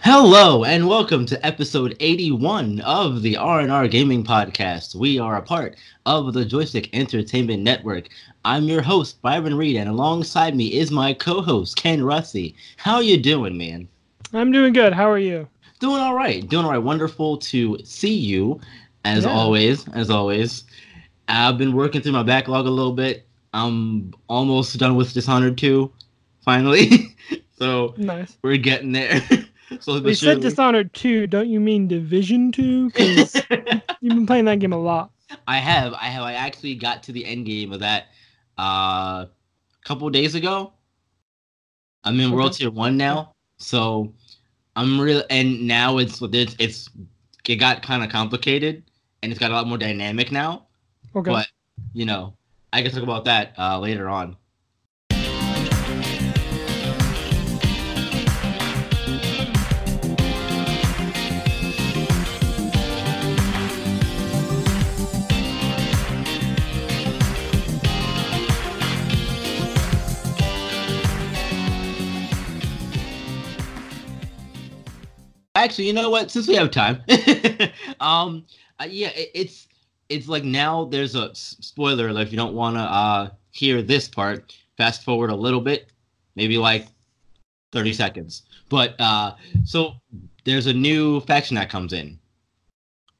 Hello and welcome to episode 81 of the R&R Gaming Podcast. We are a part of the Joystick Entertainment Network. I'm your host Byron Reed and alongside me is my co-host Ken Russi. How you doing, man? I'm doing good. How are you? Doing all right. Doing all right. Wonderful to see you as Yeah. always, as always. I've been working through my backlog a little bit. I'm almost done with Dishonored 2 finally. so, Nice. we're getting there. so You said Dishonored 2, don't you mean Division 2? Because you've been playing that game a lot. I have. I have. I actually got to the end game of that uh, a couple days ago. I'm in World Tier One now, so I'm real. And now it's it's, it's it got kind of complicated, and it's got a lot more dynamic now. Okay. But you know, I can talk about that uh, later on. Actually, you know what? Since we have time, um, uh, yeah, it, it's it's like now there's a spoiler alert. If you don't want to uh hear this part, fast forward a little bit, maybe like thirty seconds. But uh, so there's a new faction that comes in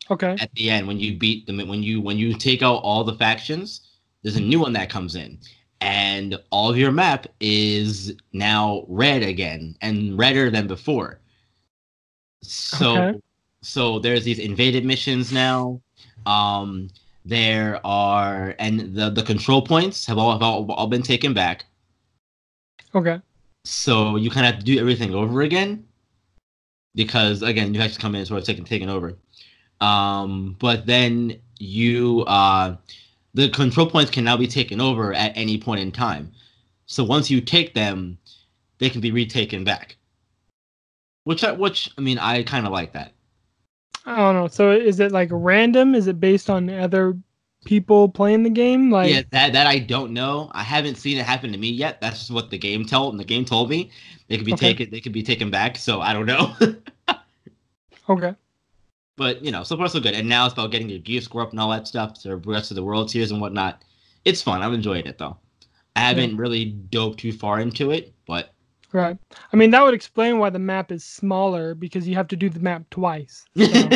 okay. at the end when you beat them. When you when you take out all the factions, there's a new one that comes in, and all of your map is now red again and redder than before. So Okay. so there's these invaded missions now. Um, there are and the the control points have all have all, all been taken back. Okay. So you kind of have to do everything over again because again you have to come in and sort of taking taken over. Um, but then you uh, the control points can now be taken over at any point in time. So once you take them, they can be retaken back. Which I, which I mean I kind of like that. I don't know. So is it like random? Is it based on other people playing the game? Like, yeah, that that I don't know. I haven't seen it happen to me yet. That's just what the game told. And the game told me they could be Okay. taken. They could be taken back. So I don't know. okay. but you know, so far so good. And now it's about getting your gear score up and all that stuff. So the rest of the world tiers and whatnot. It's fun. I'm enjoying it though. I haven't really dove too far into it, but Right. I mean, that would explain why the map is smaller because you have to do the map twice. So,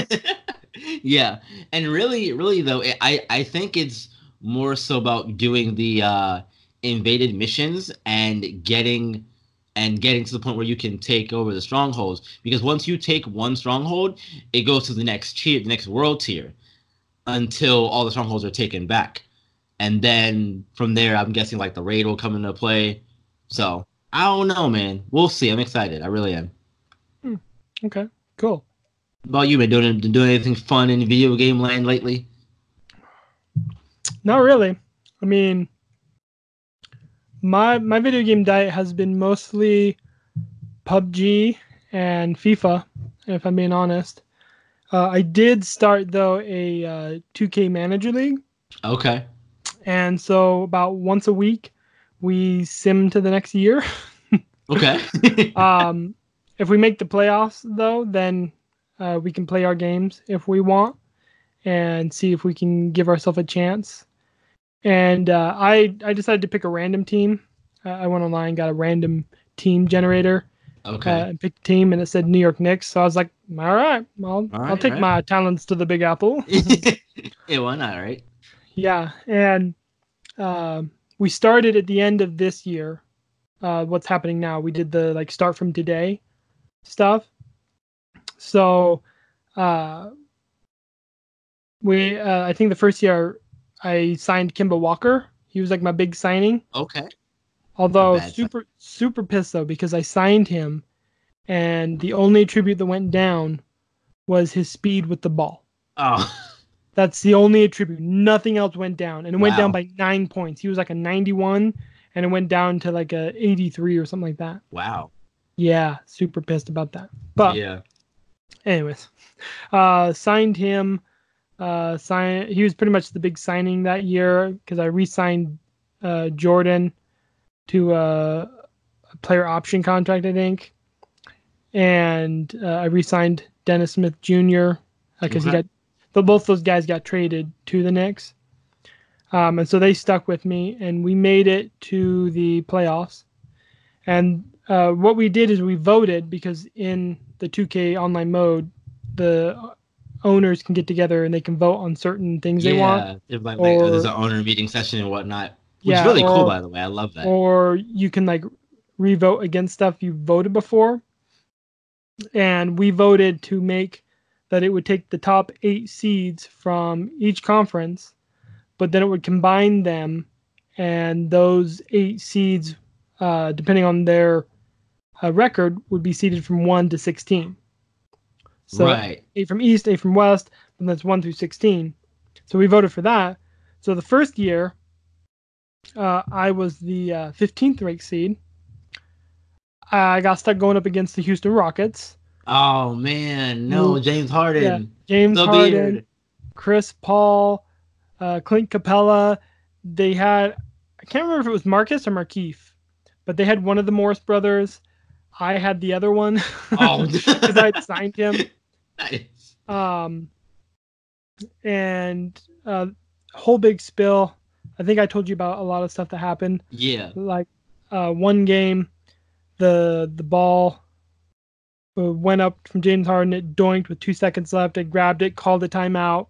yeah. And really, really though, I I think it's more so about doing the uh, invaded missions and getting and getting to the point where you can take over the strongholds. Because once you take one stronghold, it goes to the next tier, the next world tier, until all the strongholds are taken back. And then from there, I'm guessing like the raid will come into play. So I don't know, man. We'll see. I'm excited. I really am. okay. Cool. About you, been doing been doing anything fun in video game land lately? Not really. I mean, my my video game diet has been mostly PUBG and FIFA. If I'm being honest, uh, I did start though a uh, 2K Manager League, Okay. and so about once a week we sim to the next year. Okay. um, if we make the playoffs though, then uh, we can play our games if we want and see if we can give ourselves a chance. And uh, I I decided to pick a random team. Uh, I went online, got a random team generator, uh, okay. and picked a team, and it said New York Knicks. So I was like, all right, I'll All I'll take right. my talents to the Big Apple. yeah, why not, right? Yeah, and um, we started at the end of this year. Uh, what's happening now? We did the like start from today stuff. So, uh, we uh, I think the first year I signed Kemba Walker. He was like my big signing. Okay. Although super super pissed though because I signed him, and the only attribute that went down was his speed with the ball. Oh. That's the only attribute. Nothing else went down, and it went down by nine points. He was like a 91, and it went down to like a 83 or something like that. Wow. Yeah, super pissed about that. But Yeah. anyways, uh, signed him. Uh, sign. He was pretty much the big signing that year because I re-signed uh, Jordan to uh, a player option contract, I think. and uh, I re-signed Dennis Smith Jr. because he got the, both those guys got traded to the Knicks, um, and so they stuck with me, and we made it to the playoffs. And uh, what we did is we voted because in the 2K online mode, the owners can get together and they can vote on certain things they want, If, like, like, there's an owner meeting session and whatnot. Which Yeah, is really cool, by the way. I love that. or you can like re-vote against stuff you voted before. And we voted to make that it would take the top eight seeds from each conference, but then it would combine them, and those eight seeds, uh, depending on their uh, record, would be seeded from one to sixteen. So right. eight from east, eight from west, and that's one through sixteen. So we voted for that. So the first year, uh, I was the uh, 15th ranked seed. I got stuck going up against the Houston Rockets. Oh man, no, Ooh. James Harden. Yeah, James the Harden, beard. Chris Paul, uh, Clint Capela. They had I can't remember if it was Marcus or Markieff, but they had one of the Morris brothers. I had the other one Oh, because I'd signed him. nice. um and uh whole big spill i think i told you about a lot of stuff that happened Yeah. like uh one game the the ball went up from james harden it doinked with two seconds left i grabbed it called a timeout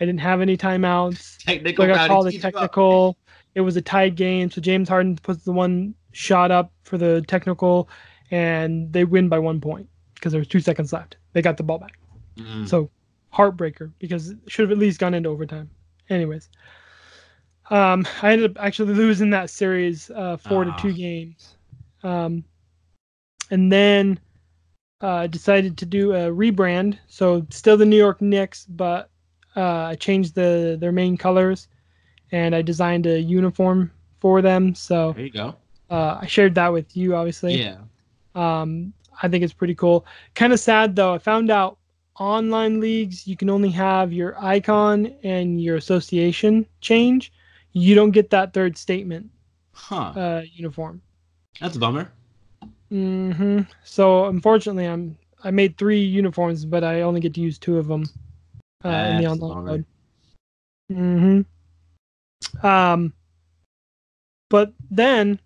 i didn't have any timeouts Technical. so i got called a he keeps up. technical it was a tied game so james harden puts the one shot up for the technical and they win by one point because there was two seconds left they got the ball back Mm. so heartbreaker because it should have at least gone into overtime. Anyways, um, I ended up actually losing that series uh, four Ah. to two games, um, and then uh, decided to do a rebrand. So still the New York Knicks, but uh, I changed the their main colors, and I designed a uniform for them. So there you go. uh, I shared that with you, obviously. Yeah. Um, I think it's pretty cool. Kind of sad though. I found out online leagues you can only have your icon and your association change. You don't get that third statement Huh. uh, uniform. That's a bummer. Hmm So unfortunately, I'm I made three uniforms, but I only get to use two of them uh, in the online mode. hmm Um, but then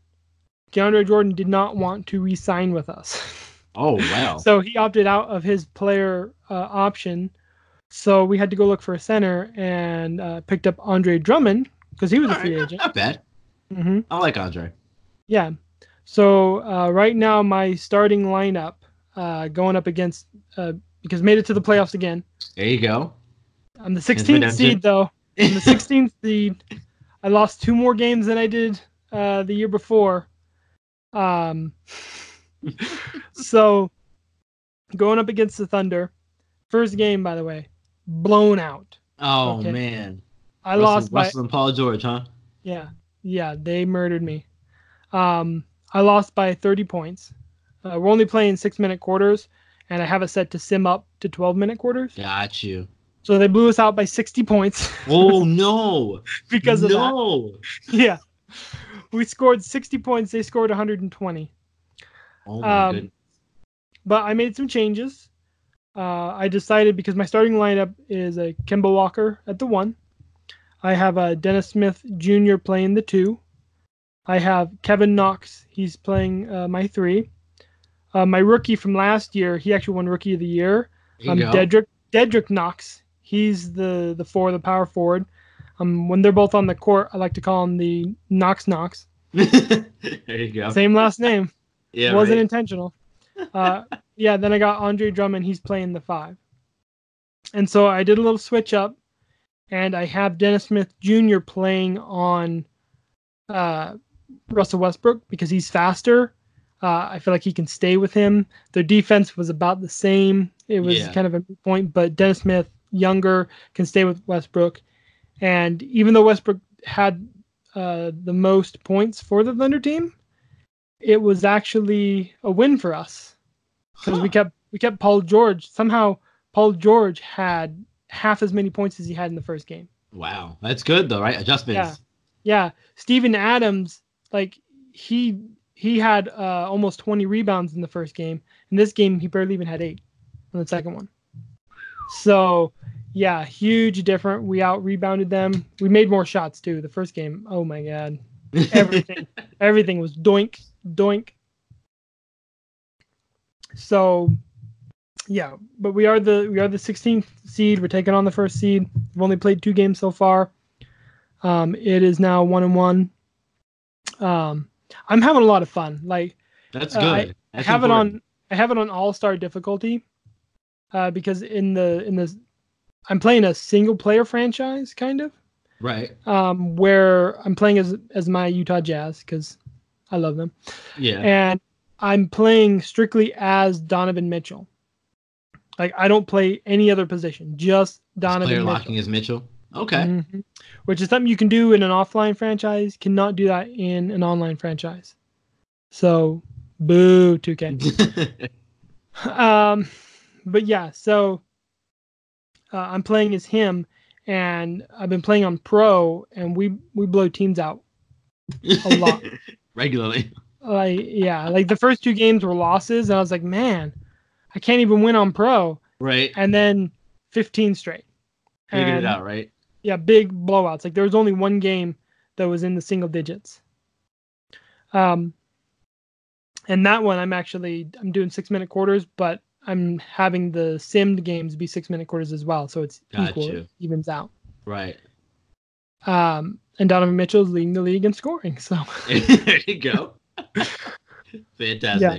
DeAndre Jordan did not want to re-sign with us. Oh wow. So he opted out of his player uh, option. So we had to go look for a center and uh, picked up Andre Drummond because he was a free not- agent. Not bad. Mm-hmm. I like Andre. Yeah. So uh, right now my starting lineup uh, going up against uh, because made it to the playoffs again. There you go. I'm the 16th seed though. I'm the 16th seed. I lost two more games than I did uh, the year before. Um, so going up against the Thunder, first game by the way, blown out. Oh Okay. man. I Russell, lost by Russell and Paul George, huh? yeah yeah they murdered me. Um, I lost by 30 points. Uh, we're only playing six minute quarters, and I have it set to sim up to 12 minute quarters. Got you. So they blew us out by 60 points Oh no. because of that. no. Yeah. We scored 60 points. They scored 120. Oh my Um, goodness. But I made some changes. Uh, I decided because my starting lineup is a Kemba Walker at the one. I have a Dennis Smith Jr. playing the two. I have Kevin Knox. He's playing uh, my three. Uh, my rookie from last year, he actually won Rookie of the Year. Um. Dedrick Dedrick Knox. He's the the four, the power forward. Um, when they're both on the court, I like to call him the Knox Knox. there you go. Same last name. yeah. wasn't right. intentional. Uh, yeah, then I got Andre Drummond. He's playing the five. And so I did a little switch up, and I have Dennis Smith Jr. playing on uh, Russell Westbrook because he's faster. Uh, I feel like he can stay with him. Their defense was about the same. It was Yeah. kind of a point, but Dennis Smith, younger, can stay with Westbrook. And even though Westbrook had uh, the most points for the Thunder team, it was actually a win for us because we kept we kept Paul George. Somehow Paul George had half as many points as he had in the first game. Wow. That's good though, right? Adjustments. Yeah. Yeah, Steven Adams, like he he had uh, almost 20 rebounds in the first game. In this game, he barely even had eight in the second one. So, yeah, huge different. We out rebounded them. We made more shots too. The first game, oh my god, everything, everything was doink, doink. So, yeah, but we are the we are the 16th seed. We're taking on the first seed. We've only played two games so far. Um, it is now one and one. Um, I'm having a lot of fun. Like That's uh, good. I, I That's have important. it on I have it on all star difficulty. Uh, because in the in the I'm playing a single player franchise kind of. Right. Um, where I'm playing as as my Utah Jazz because I love them. Yeah. And I'm playing strictly as Donovan Mitchell. Like I don't play any other position, just Donovan player Mitchell. locking is Mitchell. Okay. Mhm. Which is something you can do in an offline franchise, cannot do that in an online franchise. So, boo 2K. um, but yeah, so uh, I'm playing as him, and I've been playing on pro, and we we blow teams out. A lot. Regularly. Like yeah, like the first two games were losses, and I was like, man, I can't even win on pro, Right. and then 15 straight. Figured it out, right? Yeah, big blowouts. Like there was only one game that was in the single digits. Um, and that one I'm actually I'm doing six minute quarters, but I'm having the simmed games be six minute quarters as well, so it's equal, Gotcha. it evens out. Right. Um, and Donovan Mitchell's leading the league in scoring, so there you go. Fantastic. Yeah.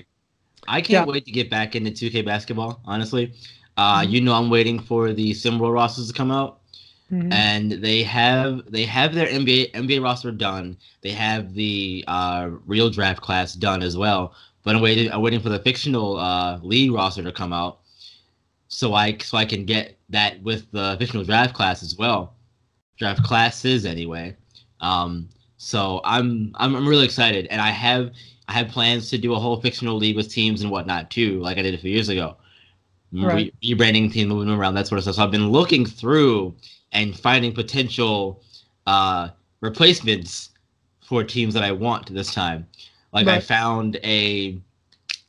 I can't Yeah. wait to get back into 2K basketball, honestly. Uh, Mhm. you know I'm waiting for the SimWorld rosters to come out. Mhm. and they have they have their NBA NBA roster done. They have the uh, real draft class done as well. But I'm waiting I'm waiting for the fictional uh, league roster to come out, so I so I can get that with the fictional draft class as well, draft classes anyway. Um, so I'm, I'm I'm really excited, and I have I have plans to do a whole fictional league with teams and whatnot too, like I did a few years ago. Right. Re- rebranding team, moving around, that sort of stuff. So I've been looking through and finding potential uh, replacements for teams that I want this time. Like I found a,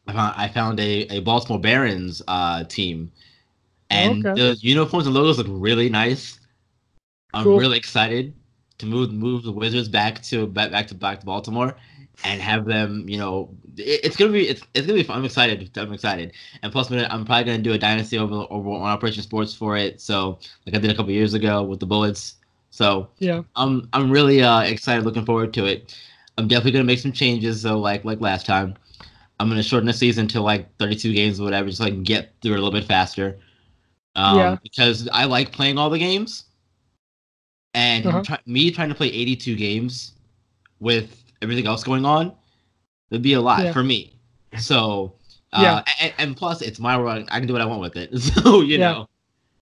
I found, I found a, a Baltimore Barons uh, team, and Okay. the uniforms and logos look really nice. I'm Cool. really excited to move move the Wizards back to back back to back to Baltimore and have them. You know, it, it's gonna be it's, it's gonna be fun. I'm excited. I'm excited. And plus, I'm, probably gonna do a dynasty over over on Operation Sports for it. So like I did a couple years ago with the Bullets. So yeah, I'm I'm really uh, excited, looking forward to it. I'm definitely gonna make some changes though, like like last time. I'm gonna shorten the season to like 32 games or whatever, just so I can get through it a little bit faster. Um, Yeah. Because I like playing all the games, and Uh-huh. try, me trying to play 82 games with everything else going on, it'd be a lot Yeah. for me. So. Uh, Yeah. and, and plus, it's my world. I can do what I want with it. So you Yeah. know,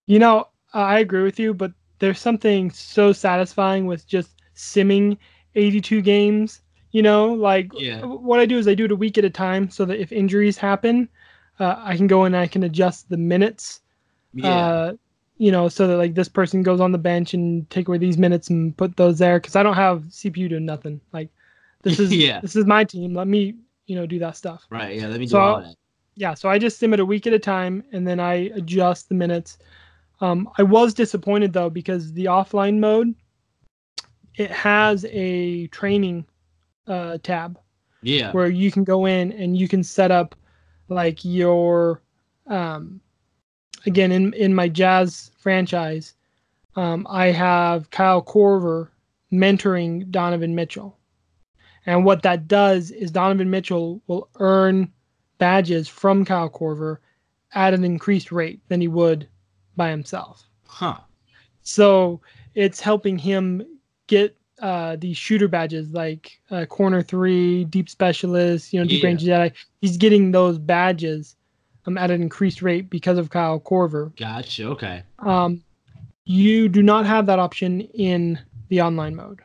you know uh, I agree with you, but there's something so satisfying with just simming 82 games. You know, like Yeah. what I do is I do it a week at a time, so that if injuries happen, uh, I can go and I can adjust the minutes. yeah, Uh, you know, so that like this person goes on the bench and take away these minutes and put those there because I don't have CPU doing nothing. Like this is Yeah. this is my team. Let me you know do that stuff. right. Yeah, let me do So- all that. Yeah, so I just sim it a week at a time and then I adjust the minutes. Um, I was disappointed though because the offline mode it has a training uh, tab Yeah, where you can go in and you can set up like your um again in in my jazz franchise um i have kyle korver mentoring donovan mitchell and what that does is donovan mitchell will earn badges from kyle korver at an increased rate than he would by himself huh? so it's helping him get uh, these shooter badges like uh, corner three, deep specialist, you know, deep Yeah. range Jedi. He's getting those badges um, at an increased rate because of Kyle Korver. Gotcha. Okay. Um, you do not have that option in the online mode.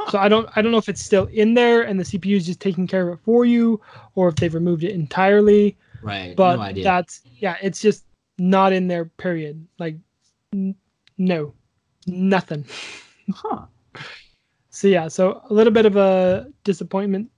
Huh. So I don't I don't know if it's still in there and the CPU is just taking care of it for you, or if they've removed it entirely. Right. But no idea. that's yeah, it's just not in there. Period. Like n- no, nothing. huh. So yeah, so a little bit of a disappointment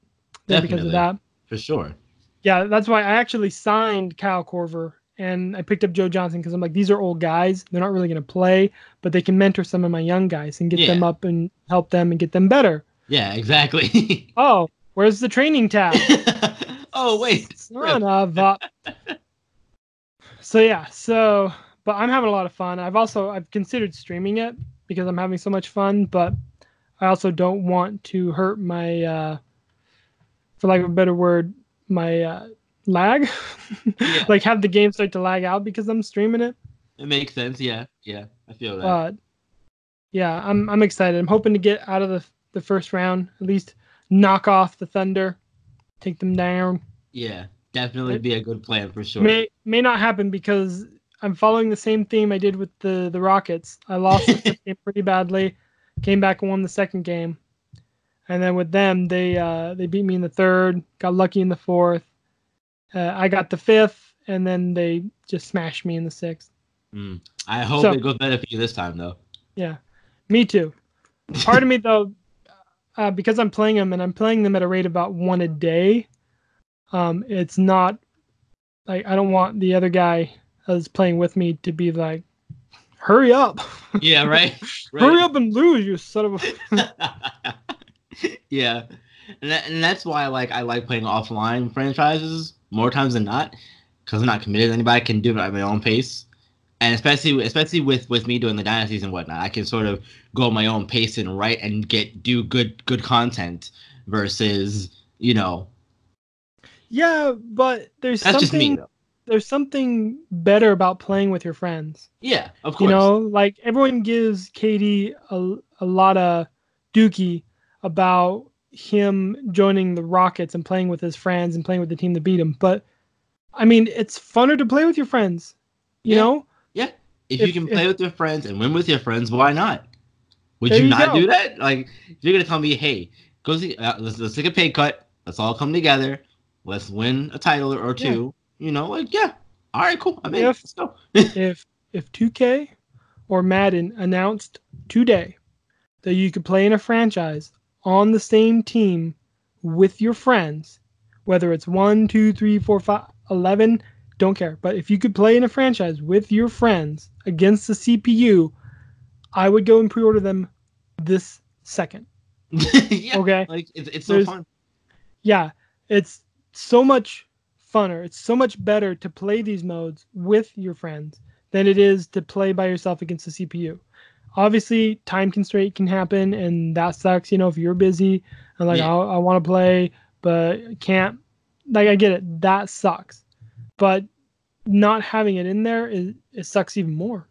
because Definitely. of that. For sure. Yeah, that's why I actually signed Kyle Korver and I picked up Joe Johnson because I'm like, these are old guys. They're not really going to play, but they can mentor some of my young guys and get Yeah. them up and help them and get them better. Yeah, exactly. Oh, where's the training tab? oh wait. Son of a. So yeah, so but I'm having a lot of fun. I've also I've considered streaming it because I'm having so much fun, but I also don't want to hurt my uh for lack of a better word, my uh lag. Yeah. like have the game start to lag out because I'm streaming it. It makes sense. Yeah, yeah. I feel that. But yeah, I'm I'm excited. I'm hoping to get out of the the first round, at least knock off the Thunder, take them down. yeah, definitely it- be a good plan for sure. May may not happen because I'm following the same theme I did with the the Rockets. I lost the first game pretty badly, came back and won the second game, and then with them they uh, they beat me in the third, got lucky in the fourth. Uh, I got the fifth, and then they just smashed me in the sixth. Mm. I hope So- it goes better for you this time, though. Yeah, me too. Part of me though, uh, because I'm playing them and I'm playing them at a rate about one a day. Um, it's not like I don't want the other guy that's playing with me to be like, "Hurry up, Yeah, right. hurry up and lose, you son of a." yeah, and, that, and that's why like I like playing offline franchises more times than not because I'm not committed. Anybody can do it at my own pace, and especially especially with with me doing the dynasties and whatnot, I can sort of go at my own pace and write and get do good good content versus you know yeah, but there's that's just me something there's something better about playing with your friends. Yeah, of course. You know, like everyone gives KD a, a lot of dookie about him joining the Rockets and playing with his friends and playing with the team that beat him. But I mean, it's funner to play with your friends. You Yeah. know? if, if- you can play with your friends and win with your friends, why not? Would you, you not go. do that? Like, if you're gonna tell me, hey, go see, uh, let's, let's take a pay cut. Let's all come together. Let's win a title or Yeah. two. You know, like, yeah, all right, cool. I mean, If- let's go. if if 2K or Madden announced today that you could play in a franchise on the same team with your friends, whether it's one, two, three, four, five, eleven, don't care. But if you could play in a franchise with your friends against the CPU, I would go and pre-order them this second. yeah, Okay. like it's, it's so fun. Yeah, it's so much funner. It's so much better to play these modes with your friends than it is to play by yourself against the CPU. Obviously, time constraint can happen, and that sucks. You know, if you're busy and like, Yeah. I, I want to play, but can't. Like, I get it. That sucks. But not having it in there is it sucks even more.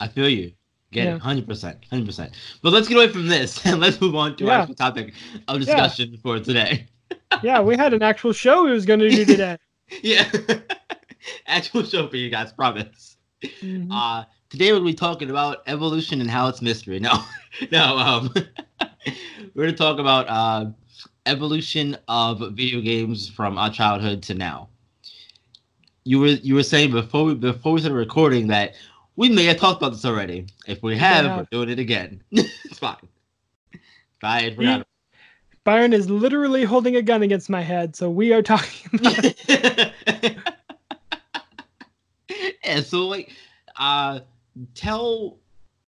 I feel you. Get Yeah. it, hundred percent, hundred percent. But let's get away from this and let's move on to Yeah. our actual topic of discussion for today. yeah, we had an actual show we was going to do today. yeah, actual show for you guys, promise. Mhm. Uh, today we're gonna be talking about evolution and how it's mystery. No, no. Um, we're gonna talk about uh, evolution of video games from our childhood to now. You were you were saying before we before we started recording that we may have talked about this already. If we have, Yeah. we're doing it again. it's fine. I had. Byron is literally holding a gun against my head, so we are talking about yeah, so like uh tell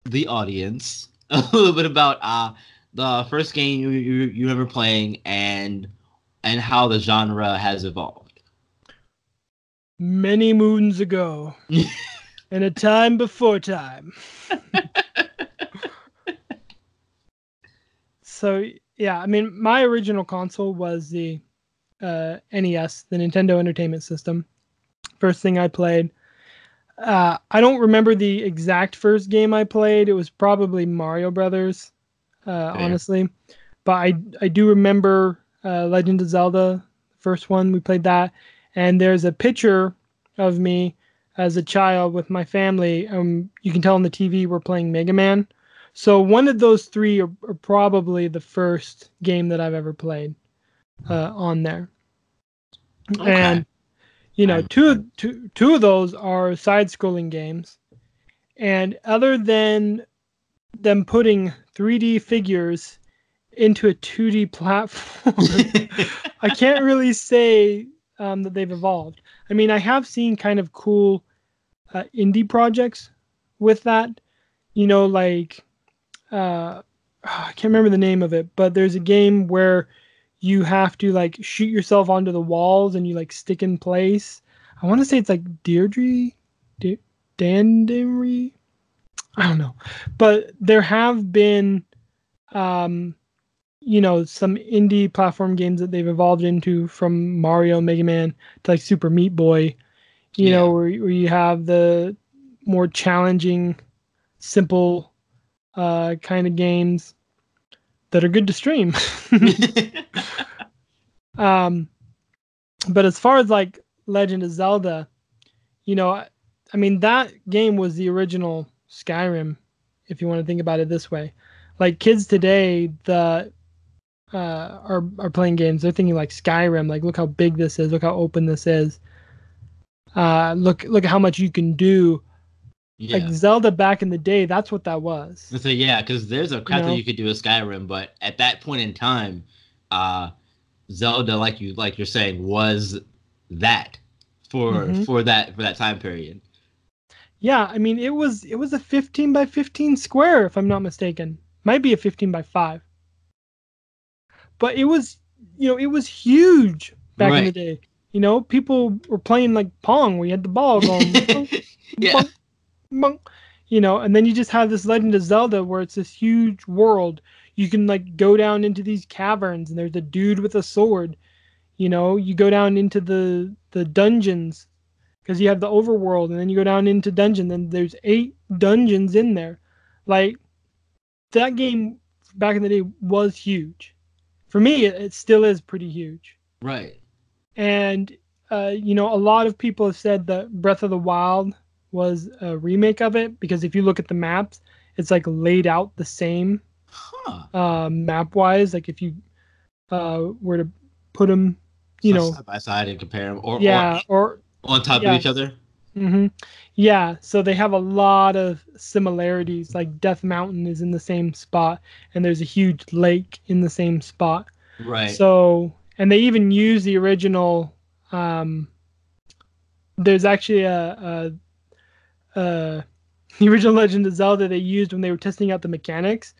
the audience a little bit about uh the first game you, you you remember playing and and how the genre has evolved. many moons ago. In a time before time. So yeah i mean my original console was the uh, nes the nintendo entertainment system. First thing i played uh, i don't remember the exact first game i played it was probably mario brothers uh, honestly but i i do remember uh, legend of zelda first one we played that and there's a picture of me as a child with my family. Um, you can tell on the TV we're playing Mega Man. So one of those three are, are probably the first game that I've ever played uh, on there. Okay. And you know, two, two, two of those are side-scrolling games. And other than them putting 3D figures into a 2D platform, I can't really say um, that they've evolved. I mean, I have seen kind of cool uh, indie projects with that. You know, like uh, I can't remember the name of it, but there's a game where you have to like shoot yourself onto the walls and you like stick in place. I want to say it's like Deirdre, De- Dandara. I don't know, but there have been, um, you know, some indie platform games that they've evolved into from Mario, Mega Man to like Super Meat Boy. You Yeah. know, where, where you have the more challenging, simple, uh, kind of games that are good to stream. Um, but as far as like Legend of Zelda, you know, I, I mean that game was the original Skyrim, if you want to think about it this way. Like kids today, the uh, are are playing games. They're thinking like Skyrim. Like, look how big this is. Look how open this is. Uh, look look at how much you can do. Yeah. Like Zelda back in the day, that's what that was. So yeah, because there's a crap know? that you could do with Skyrim, but at that point in time, uh, Zelda, like you like you're saying, was that for Mhm. for that for that time period. Yeah, I mean it was it was a 15 by 15 square if I'm not mistaken. Might be a 15 by 5. But it was you know, it was huge back in the day. You know, people were playing like pong where you had the ball going yeah, bonk, you know, and then you just have this Legend of Zelda where it's this huge world. You can like go down into these caverns and there's a dude with a sword. You know, you go down into the the dungeons because you have the overworld and then you go down into dungeon and there's eight dungeons in there. Like that game back in the day was huge. For me, it, it still is pretty huge right. and uh, you know a lot of people have said that breath of the wild was a remake of it because if you look at the maps it's like laid out the same Huh. uh, map wise like if you uh, were to put them you So know side by side and compare them, or, yeah or, or on top yeah. of each other. hmm yeah so they have a lot of similarities like death mountain is in the same spot and there's a huge lake in the same spot Right. So, and they even use the original. Um, there's actually a, a, a the original Legend of Zelda they used when they were testing out the mechanics.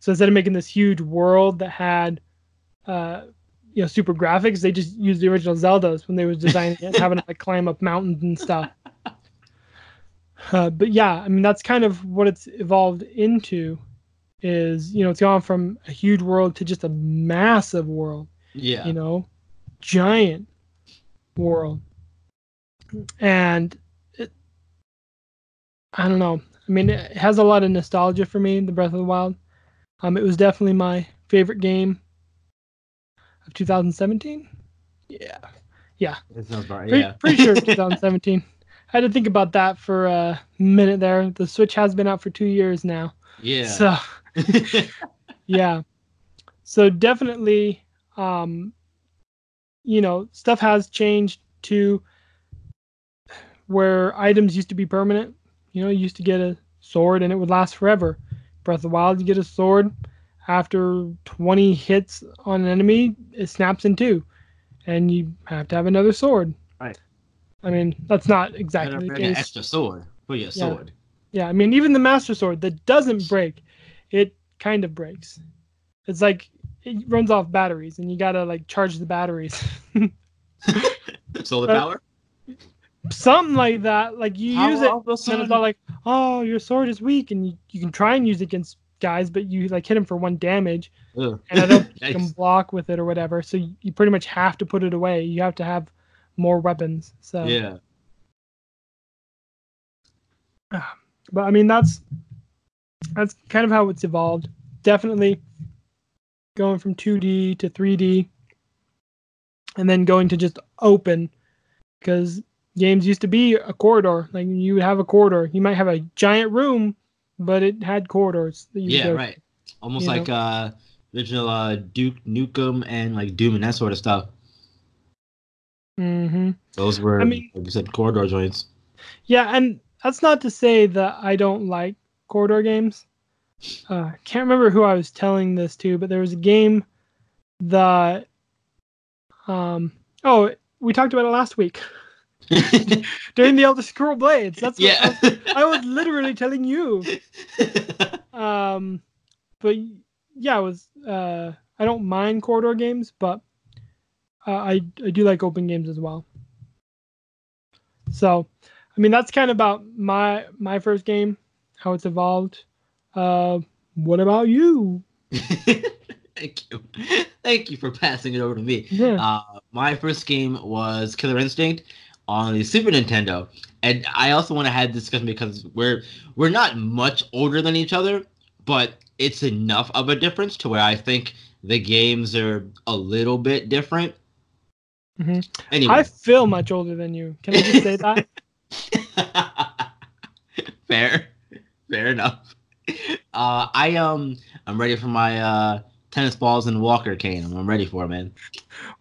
So instead of making this huge world that had, uh, you know, super graphics, they just used the original Zeldas when they was designing it, having to like, climb up mountains and stuff. Uh, but yeah, I mean that's kind of what it's evolved into. Is you know it's gone from a huge world to just a massive world yeah. you know, giant world. And I don't know. I mean, it has a lot of nostalgia for me, The Breath of the Wild. Um, it was definitely my favorite game of 2017. Yeah, sounds about right. pretty, Yeah. pretty sure 2017. I had to think about that for a minute there. The Switch has been out for two years now. yeah. So yeah so definitely um you know stuff has changed to where items used to be permanent you know you used to get a sword and it would last forever breath of the wild you get a sword after 20 hits on an enemy it snaps in two and you have to have another sword Right. i mean that's not exactly the bring an extra sword for your Yeah. sword. yeah, I mean, even the Master Sword that doesn't break, it kind of breaks. It's like it runs off batteries, and you gotta like charge the batteries. Solar Uh, power. Something like that. Like you use it, and it's all like, oh, your sword is weak, and you, you can try and use it against guys, but you like hit them for one damage, Ugh. and I don't you can block with it or whatever. So you, you pretty much have to put it away. You have to have more weapons. So Yeah. but I mean that's that's kind of how it's evolved. Definitely going from 2D to 3D and then going to just open because games used to be a corridor. Like you would have a corridor. You might have a giant room, but it had corridors Yeah. go Right. Almost like uh original uh Duke Nukem and like Doom and that sort of stuff. Mm-hmm. Those were I mean- like you said corridor joints. Yeah, and that's not to say that I don't like corridor games. uh, can't remember who I was telling this to, but there was a game that um oh we talked about it last week during the Elder Scroll Blades. That's what yeah. I, was, I was literally telling you. Um, but yeah, I was. Uh, I don't mind corridor games, but uh, I I do like open games as well. So, I mean, that's kind of about my my first game, how it's evolved. Uh, what about you? Thank you. Thank you for passing it over to me. Yeah. Uh, my first game was Killer Instinct on the Super Nintendo, and I also want to have this discussion because we're we're not much older than each other, but it's enough of a difference to where I think the games are a little bit different. Mhm. Anyway, I feel much older than you. Can I just say that? fair, fair enough. Uh, I um, I'm ready for my uh tennis balls and walker cane. I'm, ready for it, man.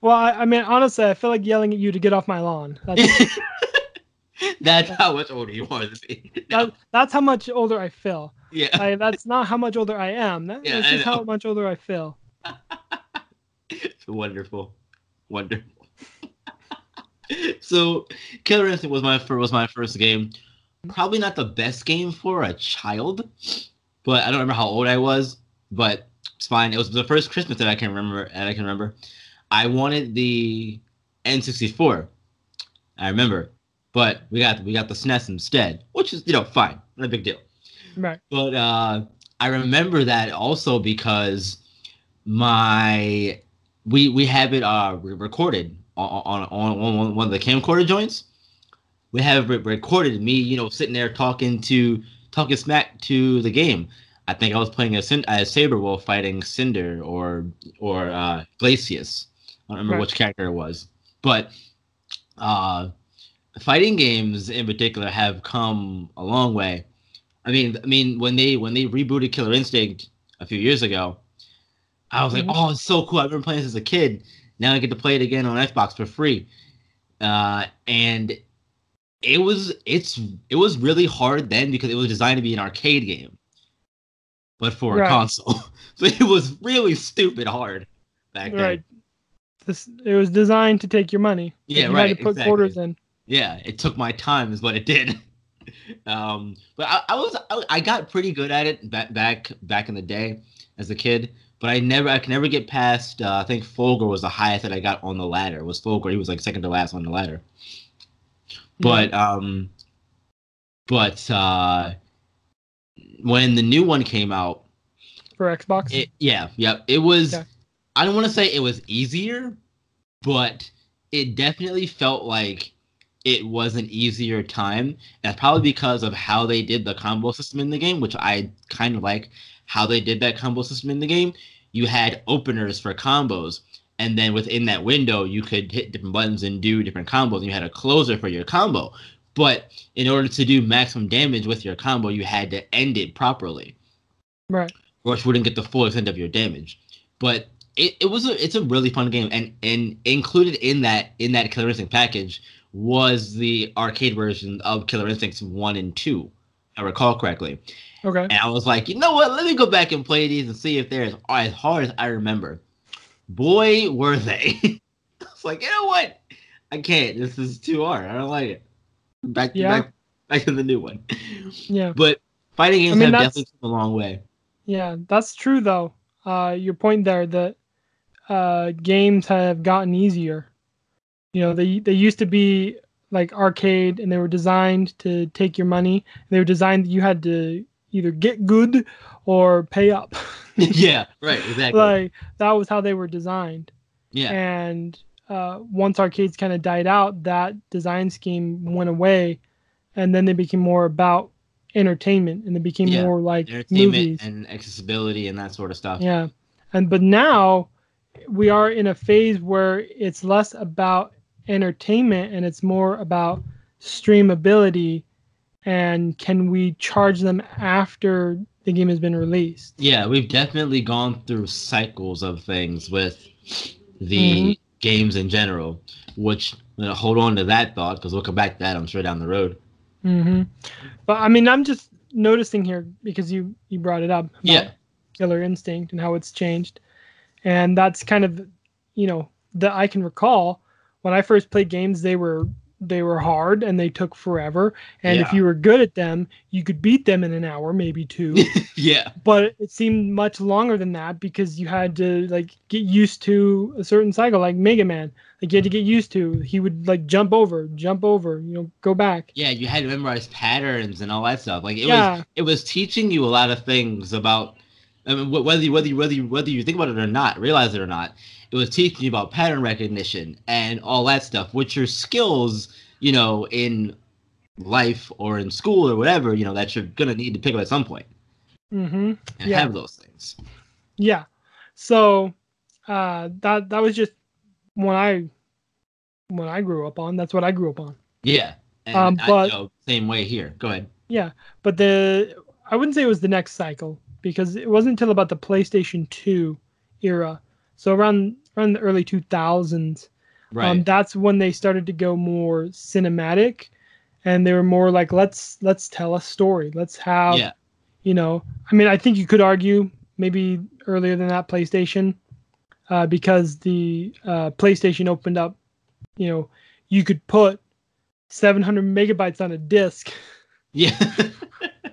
Well, I, I mean, honestly, I feel like yelling at you to get off my lawn. That's, That's how much older you are than me. that, that's how much older I feel. yeah. I, that's not how much older I am. That, Yeah, that's just how much older I feel. Wonderful, wonderful. so, Killer Instinct was my first was my first game. Probably not the best game for a child, but I don't remember how old I was. But it's fine. It was the first Christmas that I can remember. That I can remember. I wanted the N64. I remember, but we got we got the SNES instead, which is you know fine, not a big deal. Right. But uh, I remember that also because my we we have it uh recorded on on, on on one of the camcorder joints. We have it recorded me, you know, sitting there talking to talking smack to the game. I think I was playing a, a Sabrewulf fighting Cinder or or uh, Glacius. I don't remember Right. which character it was, but uh, fighting games in particular have come a long way. I mean, I mean when they when they rebooted Killer Instinct a few years ago, I was Mhm. like, oh, it's so cool. I remember playing this as a kid. Now I get to play it again on Xbox for free. Uh, and it was it's it was really hard then because it was designed to be an arcade game, but for Right. a console. so it was really stupid hard back then. Right. This it was designed to take your money. Yeah, you right, had to put exactly. quarters in. yeah it took my time is what it did um but i, I was I, I got pretty good at it back back back in the day as a kid but i never i can never get past uh, i think Fulgore was the highest that i got on the ladder was Fulgore? he was like second to last on the ladder but um but uh when the new one came out for Xbox. it, yeah, yeah. It was. Okay. I don't want to say it was easier, but it definitely felt like it was an easier time. And that's probably because of how they did the combo system in the game, which I kind of like how they did that combo system in the game. You had openers for combos, and then within that window, you could hit different buttons and do different combos. And you had a closer for your combo. But in order to do maximum damage with your combo, you had to end it properly right. or else you wouldn't get the full extent of your damage. But it, it was a it's a really fun game, and and included in that in that Killer Instinct package was the arcade version of Killer Instincts one and two, if I recall correctly. Okay. And I was like, you know what? Let me go back and play these and see if they're as, as hard as I remember. Boy, were they! I was like, you know what? I can't. This is too hard. I don't like it. Back Yeah. back back to the new one. Yeah. But fighting games I mean, have definitely come a long way. Yeah, that's true though. Uh, your point there that uh, games have gotten easier. You know, they they used to be like arcade, and they were designed to take your money. They were designed that you had to either get good or pay up. yeah, right, exactly. like that was how they were designed. yeah, And uh, once arcades kind of died out, that design scheme went away, and then they became more about entertainment, and they became Yeah, more like entertainment movies. and accessibility and that sort of stuff. Yeah. And but now we are in a phase where it's less about entertainment and it's more about streamability and can we charge them after the game has been released? Yeah, we've definitely gone through cycles of things with the Mm-hmm. Games in general. Which you know, hold on to that thought because we'll come back to that I'm sure down the road. hmm But I mean, I'm just noticing here because you you brought it up. Yeah. Killer Instinct and how it's changed, and that's kind of, you know, that I can recall when I first played games. They were they were hard and they took forever. And if you were good at them, you could beat them in an hour, maybe two. yeah. but it seemed much longer than that because you had to like get used to a certain cycle like mega man like you had to get used to he would like jump over jump over you know go back Yeah, you had to memorize patterns and all that stuff. Like it Yeah. was, it was teaching you a lot of things about, I mean, whether you, whether you, whether you, whether you think about it or not, realize it or not. It was teaching you about pattern recognition and all that stuff, which are skills, you know, in life or in school or whatever, you know, that you're gonna need to pick up at some point mm-hmm and Yeah. have those things. yeah so uh that that was just when i when i grew up on that's what i grew up on Yeah. And Um, I- but- you know, same way here. Go ahead. yeah but the i wouldn't say it was the next cycle because it wasn't until about the playstation 2 era so around around the early 2000s Right. um, that's when they started to go more cinematic and they were more like let's let's tell a story let's have yeah. you know i mean i think you could argue maybe earlier than that playstation uh, because the uh, playstation opened up you know you could put 700 megabytes on a disc Yeah.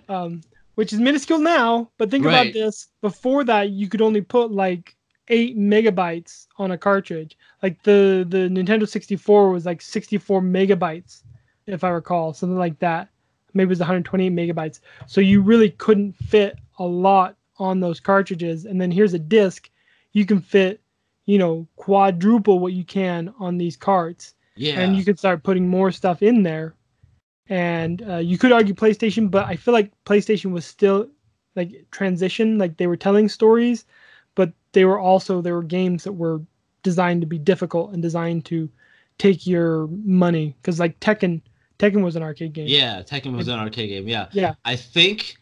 um, which is minuscule now. But think about this: before that, you could only put like eight megabytes on a cartridge. Like the the Nintendo 64 was like 64 megabytes, if I recall, something like that. Maybe it was 128 megabytes. So you really couldn't fit a lot on those cartridges. And then here's a disc, you can fit, you know, quadruple what you can on these carts yeah. and you could start putting more stuff in there. And uh, you could argue PlayStation, but I feel like PlayStation was still like transition, like they were telling stories, they were also there were games that were designed to be difficult and designed to take your money because like Tekken, Tekken was an arcade game. Yeah, Tekken was an arcade game. Yeah, Yeah. I think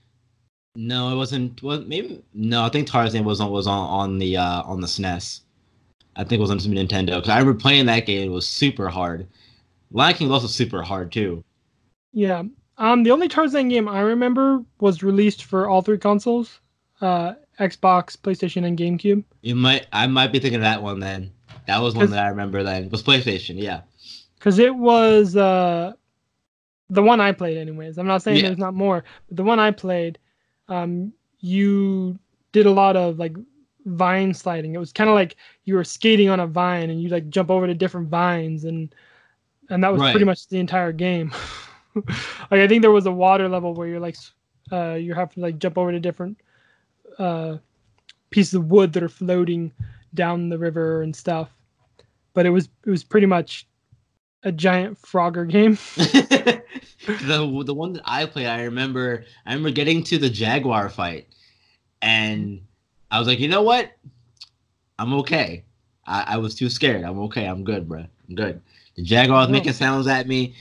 no, it wasn't. Was maybe no. I think Tarzan was on was on on the uh on the SNES. I think it was on Nintendo because I remember playing that game. It was super hard. Lion King was also super hard too. Yeah. Um, the only Tarzan game I remember was released for all three consoles, uh, Xbox, PlayStation, and GameCube. You might I might be thinking of that one then. That was one that I remember then. It was PlayStation. Yeah. because it was uh the one I played anyways. I'm not saying Yeah. there's not more, but the one I played, um, you did a lot of like vine sliding. It was kind of like you were skating on a vine and you like jump over to different vines and and that was pretty much the entire game. like I think there was a water level where you're like uh you have to like jump over to different uh pieces of wood that are floating down the river and stuff. But it was it was pretty much a giant Frogger game. the the one that I played, I remember I remember getting to the Jaguar fight, and I was like, you know what? I'm okay. I, I was too scared. I'm okay. I'm good, bro. I'm good. The Jaguar was Oh. making sounds at me.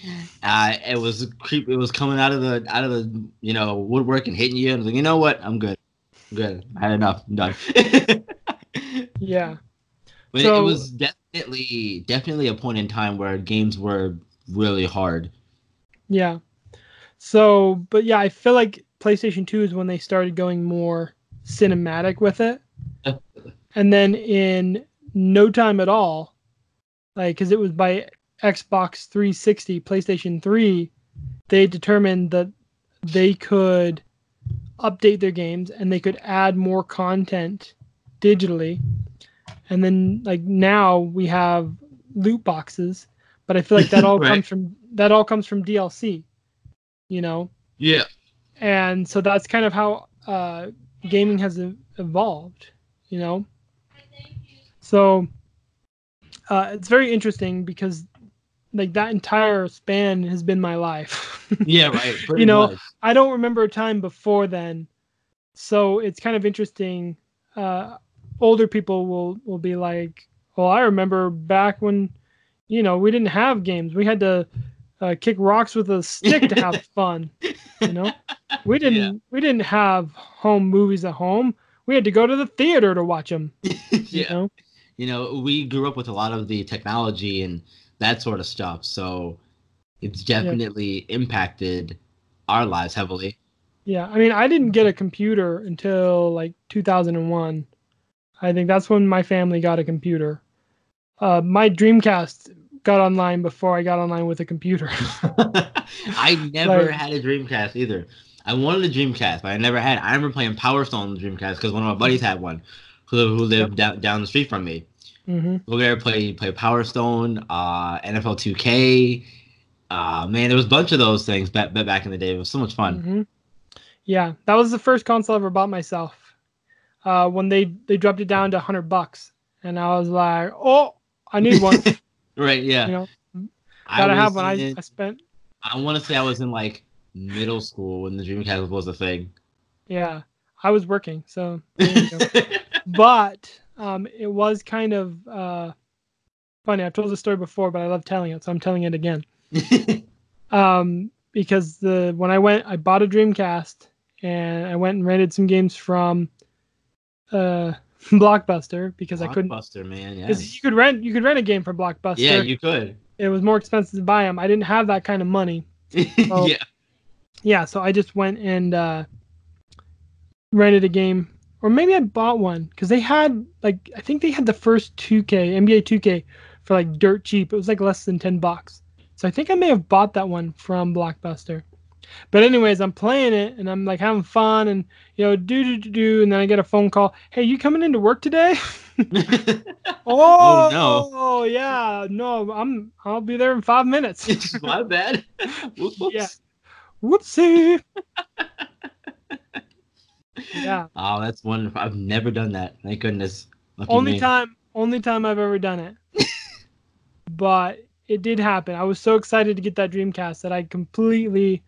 Uh, it was creep. It was coming out of the out of the you know woodwork and hitting you. And I was like, you know what? I'm good. Good. I had enough. I'm done. yeah. But it was definitely definitely a point in time where games were really hard. Yeah. So, but yeah, I feel like PlayStation 2 is when they started going more cinematic with it. and then in no time at all, like, because it was by Xbox 360, PlayStation 3, they determined that they could update their games and they could add more content digitally. And then, like, now we have loot boxes, but I feel like that all Right. comes from that all comes from DLC, you know Yeah. and so that's kind of how uh, gaming has evolved you know so uh, it's very interesting because like that entire span has been my life Yeah, right. You know, much. i don't remember a time before then so it's kind of interesting uh, older people will will be like well i remember back when you know we didn't have games we had to uh, kick rocks with a stick to have fun you know we didn't Yeah. we didn't have home movies at home we had to go to the theater to watch them you yeah. know You know, we grew up with a lot of the technology and that sort of stuff, so it's definitely impacted our lives heavily. Yeah, I mean, I didn't get a computer until like 2001. I think that's when my family got a computer. Uh, my Dreamcast got online before I got online with a computer. I never Like- had a Dreamcast either. I wanted a Dreamcast, but I never had. I remember playing Power Stone on the Dreamcast because one of my buddies had one, who, who lived down, down the street from me. Hmm Go there, play play Power Stone, uh, NFL 2K. Uh, man, there was a bunch of those things back back in the day. It was so much fun. hmm Yeah, that was the first console I ever bought myself. Uh, when they they dropped it down to 100 bucks, and I was like, oh, I need one. Right? Yeah. you know, I gotta have was one. I, in- I spent I want to say I was in like middle school when the Dreamcast was a thing. yeah, I was working, so there you go. but um, it was kind of uh, funny. I've told the story before, but I love telling it, so I'm telling it again. Um, because the when I went, I bought a Dreamcast and I went and rented some games from uh, Blockbuster because I couldn't. Blockbuster, man. Yeah. Because you could rent, you could rent a game from Blockbuster. Yeah, you could. It was more expensive to buy them. I didn't have that kind of money. Oh. yeah. Yeah, so I just went and uh, rented a game, or maybe I bought one because they had like I think they had the first 2K NBA 2K for like dirt cheap. It was like less than ten bucks. So I think I may have bought that one from Blockbuster. But anyways, I'm playing it and I'm like having fun and you know do do do do and then I get a phone call. Hey, you coming into work today? Oh, oh, no. Oh yeah, no, I'm I'll be there in five minutes. My bad. Whoops, whoops. Yeah. Whoopsie. Yeah. Oh, that's wonderful. I've never done that. Thank goodness. Lucky only me. time only time I've ever done it. but it did happen. I was so excited to get that Dreamcast that I completely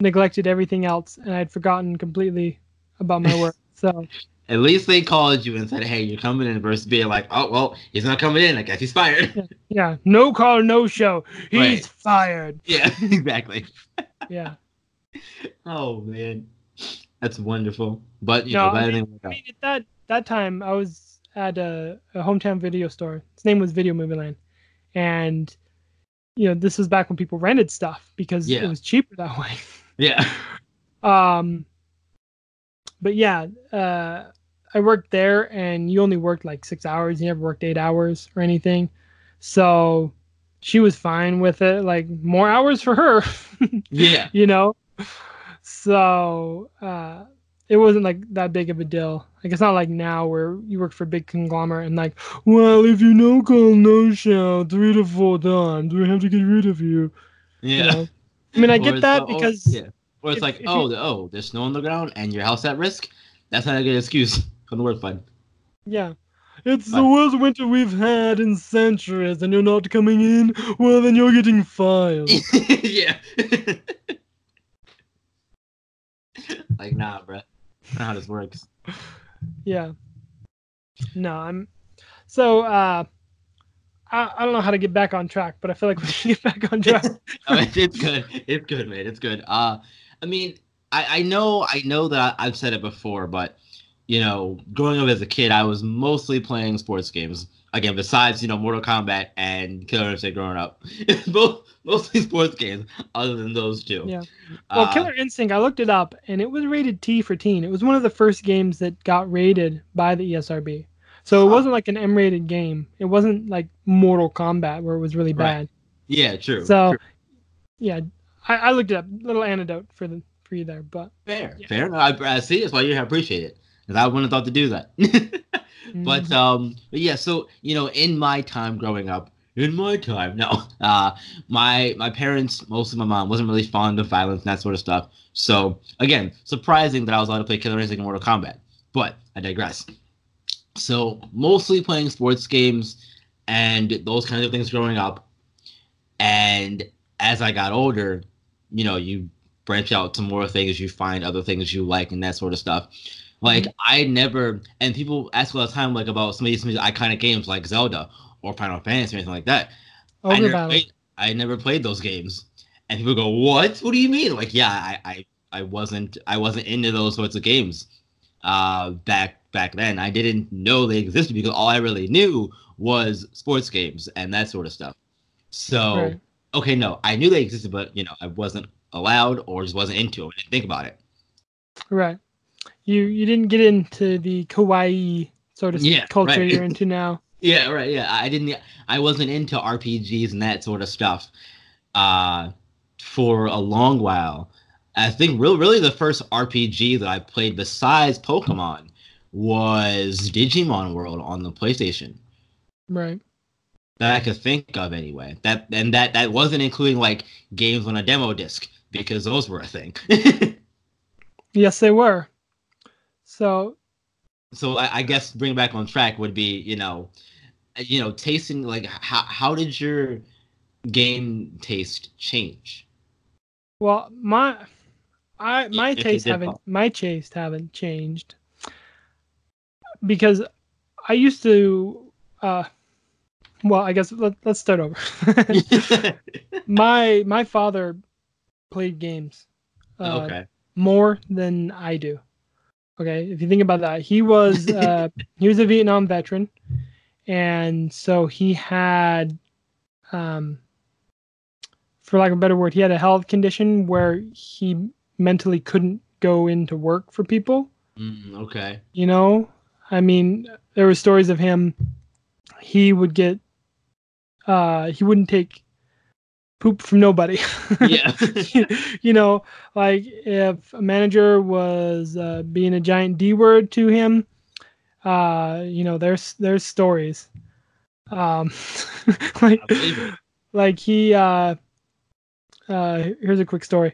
neglected everything else and I'd forgotten completely about my work. So At least they called you and said, "Hey, you're coming in." Versus being like, "Oh, well, he's not coming in. I guess he's fired." yeah, no call, no show. He's Right. fired. yeah, exactly. Yeah. Oh man, that's wonderful. But you No, know, I mean- I mean, at that that time, I was at a, a hometown video store. Its name was Video Movie Land, and you know this was back when people rented stuff because Yeah. it was cheaper that way. Yeah. Um, but yeah, uh, I worked there, and you only worked like six hours. You never worked eight hours or anything, so she was fine with it. Like more hours for her, Yeah. you know. So uh, it wasn't like that big of a deal. Like it's not like now where you work for a big conglomerate and like, well, if you no call, no show three to four times, we have to get rid of you. you Yeah. know? I mean, I get that oh, because yeah. Or it's if- like, if oh, you- oh, there's snow on the ground and your house at risk. That's not a good excuse from the work fund. Yeah. It's the worst winter we've had in centuries, and you're not coming in? Well, then you're getting fired. yeah. like, nah, bruh. That's not know how this works. yeah. No, I'm. So, uh, I, I don't know how to get back on track, but I feel like we should get back on track. It's it's good. It's good, man. It's good. Uh, I mean, I, I know, I know that I've said it before, but you know, growing up as a kid, I was mostly playing sports games. Again, besides you know Mortal Kombat and Killer Instinct growing up, both mostly sports games. Other than those two. Yeah. Well, Uh, Killer Instinct, I looked it up, and it was rated T for teen. It was one of the first games that got rated by the ESRB. So it wasn't like an M-rated game. It wasn't like Mortal Kombat where it was really Right. bad. Yeah, true. So, true. yeah, I, I looked it up. Little anecdote for the for you there, but fair, yeah. fair. No, I, I see. That's why you appreciate it, because I wouldn't have thought to do that. But Mhm. um, but yeah. So you know, in my time growing up, in my time, no, uh, my my parents, mostly my mom, wasn't really fond of violence and that sort of stuff. So again, surprising that I was allowed to play Killer Instinct and Mortal Kombat. But I digress. So mostly playing sports games and those kinds of things growing up, and as I got older, you know, you branch out to more things, you find other things you like and that sort of stuff. Like I never, and people ask all the time, like about some of these, some of these iconic games like Zelda or Final Fantasy or anything like that. I never, Battle. played, I never played those games, and people go, "What? What do you mean?" Like, yeah, I, I, I wasn't, I wasn't into those sorts of games uh, back back then. I didn't know they existed because all I really knew was sports games and that sort of stuff. So, Right. okay, no, I knew they existed, but you know, I wasn't allowed or just wasn't into it. I didn't think about it. Right. You you didn't get into the kawaii sort of Yeah, culture right. you're into now. Yeah, right. Yeah, I didn't. I wasn't into RPGs and that sort of stuff uh, for a long while. I think real, really the first RPG that I played besides Pokemon was Digimon World on the PlayStation Right. that I could think of anyway. That and that that wasn't including like games on a demo disc because those were a thing. Yes, they were. So so I, I guess bring back on track would be you know, uh, you know, tasting like how how did your game taste change? well my I my If haven't fall. my taste haven't changed because I used to uh well I guess let, let's start over. my my father played games uh, okay. more than I do. Okay, if you think about that, he was uh, he was a Vietnam veteran, and so he had, um, for lack of a better word, he had a health condition where he mentally couldn't go into work for people. Mm, okay. You know, I mean, there were stories of him. He would get, uh, he wouldn't take poop from nobody. Yeah. you know, like if a manager was uh, being a giant D word to him, uh, you know, there's there's stories. Um, like I believe it. like he uh, uh, here's a quick story.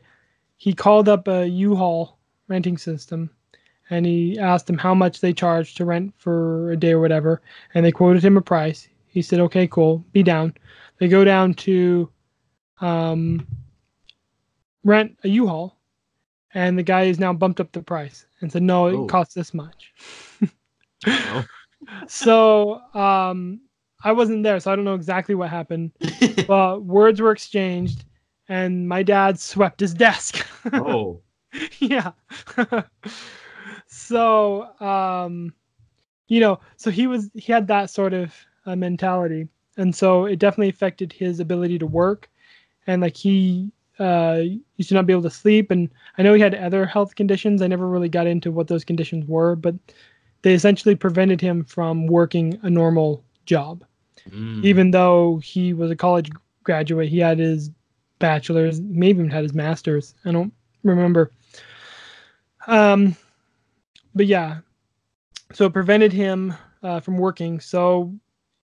He called up a U-Haul renting system, and he asked them how much they charged to rent for a day or whatever, and they quoted him a price. He said, "Okay, cool, be down." They go down to um, rent a U-Haul, and the guy has now bumped up the price and said, "No, it Oh. costs this much." So um, I wasn't there, so I don't know exactly what happened. But words were exchanged, and my dad swept his desk. oh. yeah. so um, you know, so he was he had that sort of uh, mentality, and so it definitely affected his ability to work, and like he uh used to not be able to sleep. And i know he had other health conditions. I never really got into what those conditions were but they essentially prevented him from working a normal job. Mm. even though he was a college graduate he had his bachelor's maybe even had his master's. I don't remember. Um but yeah. So it prevented him uh, from working. So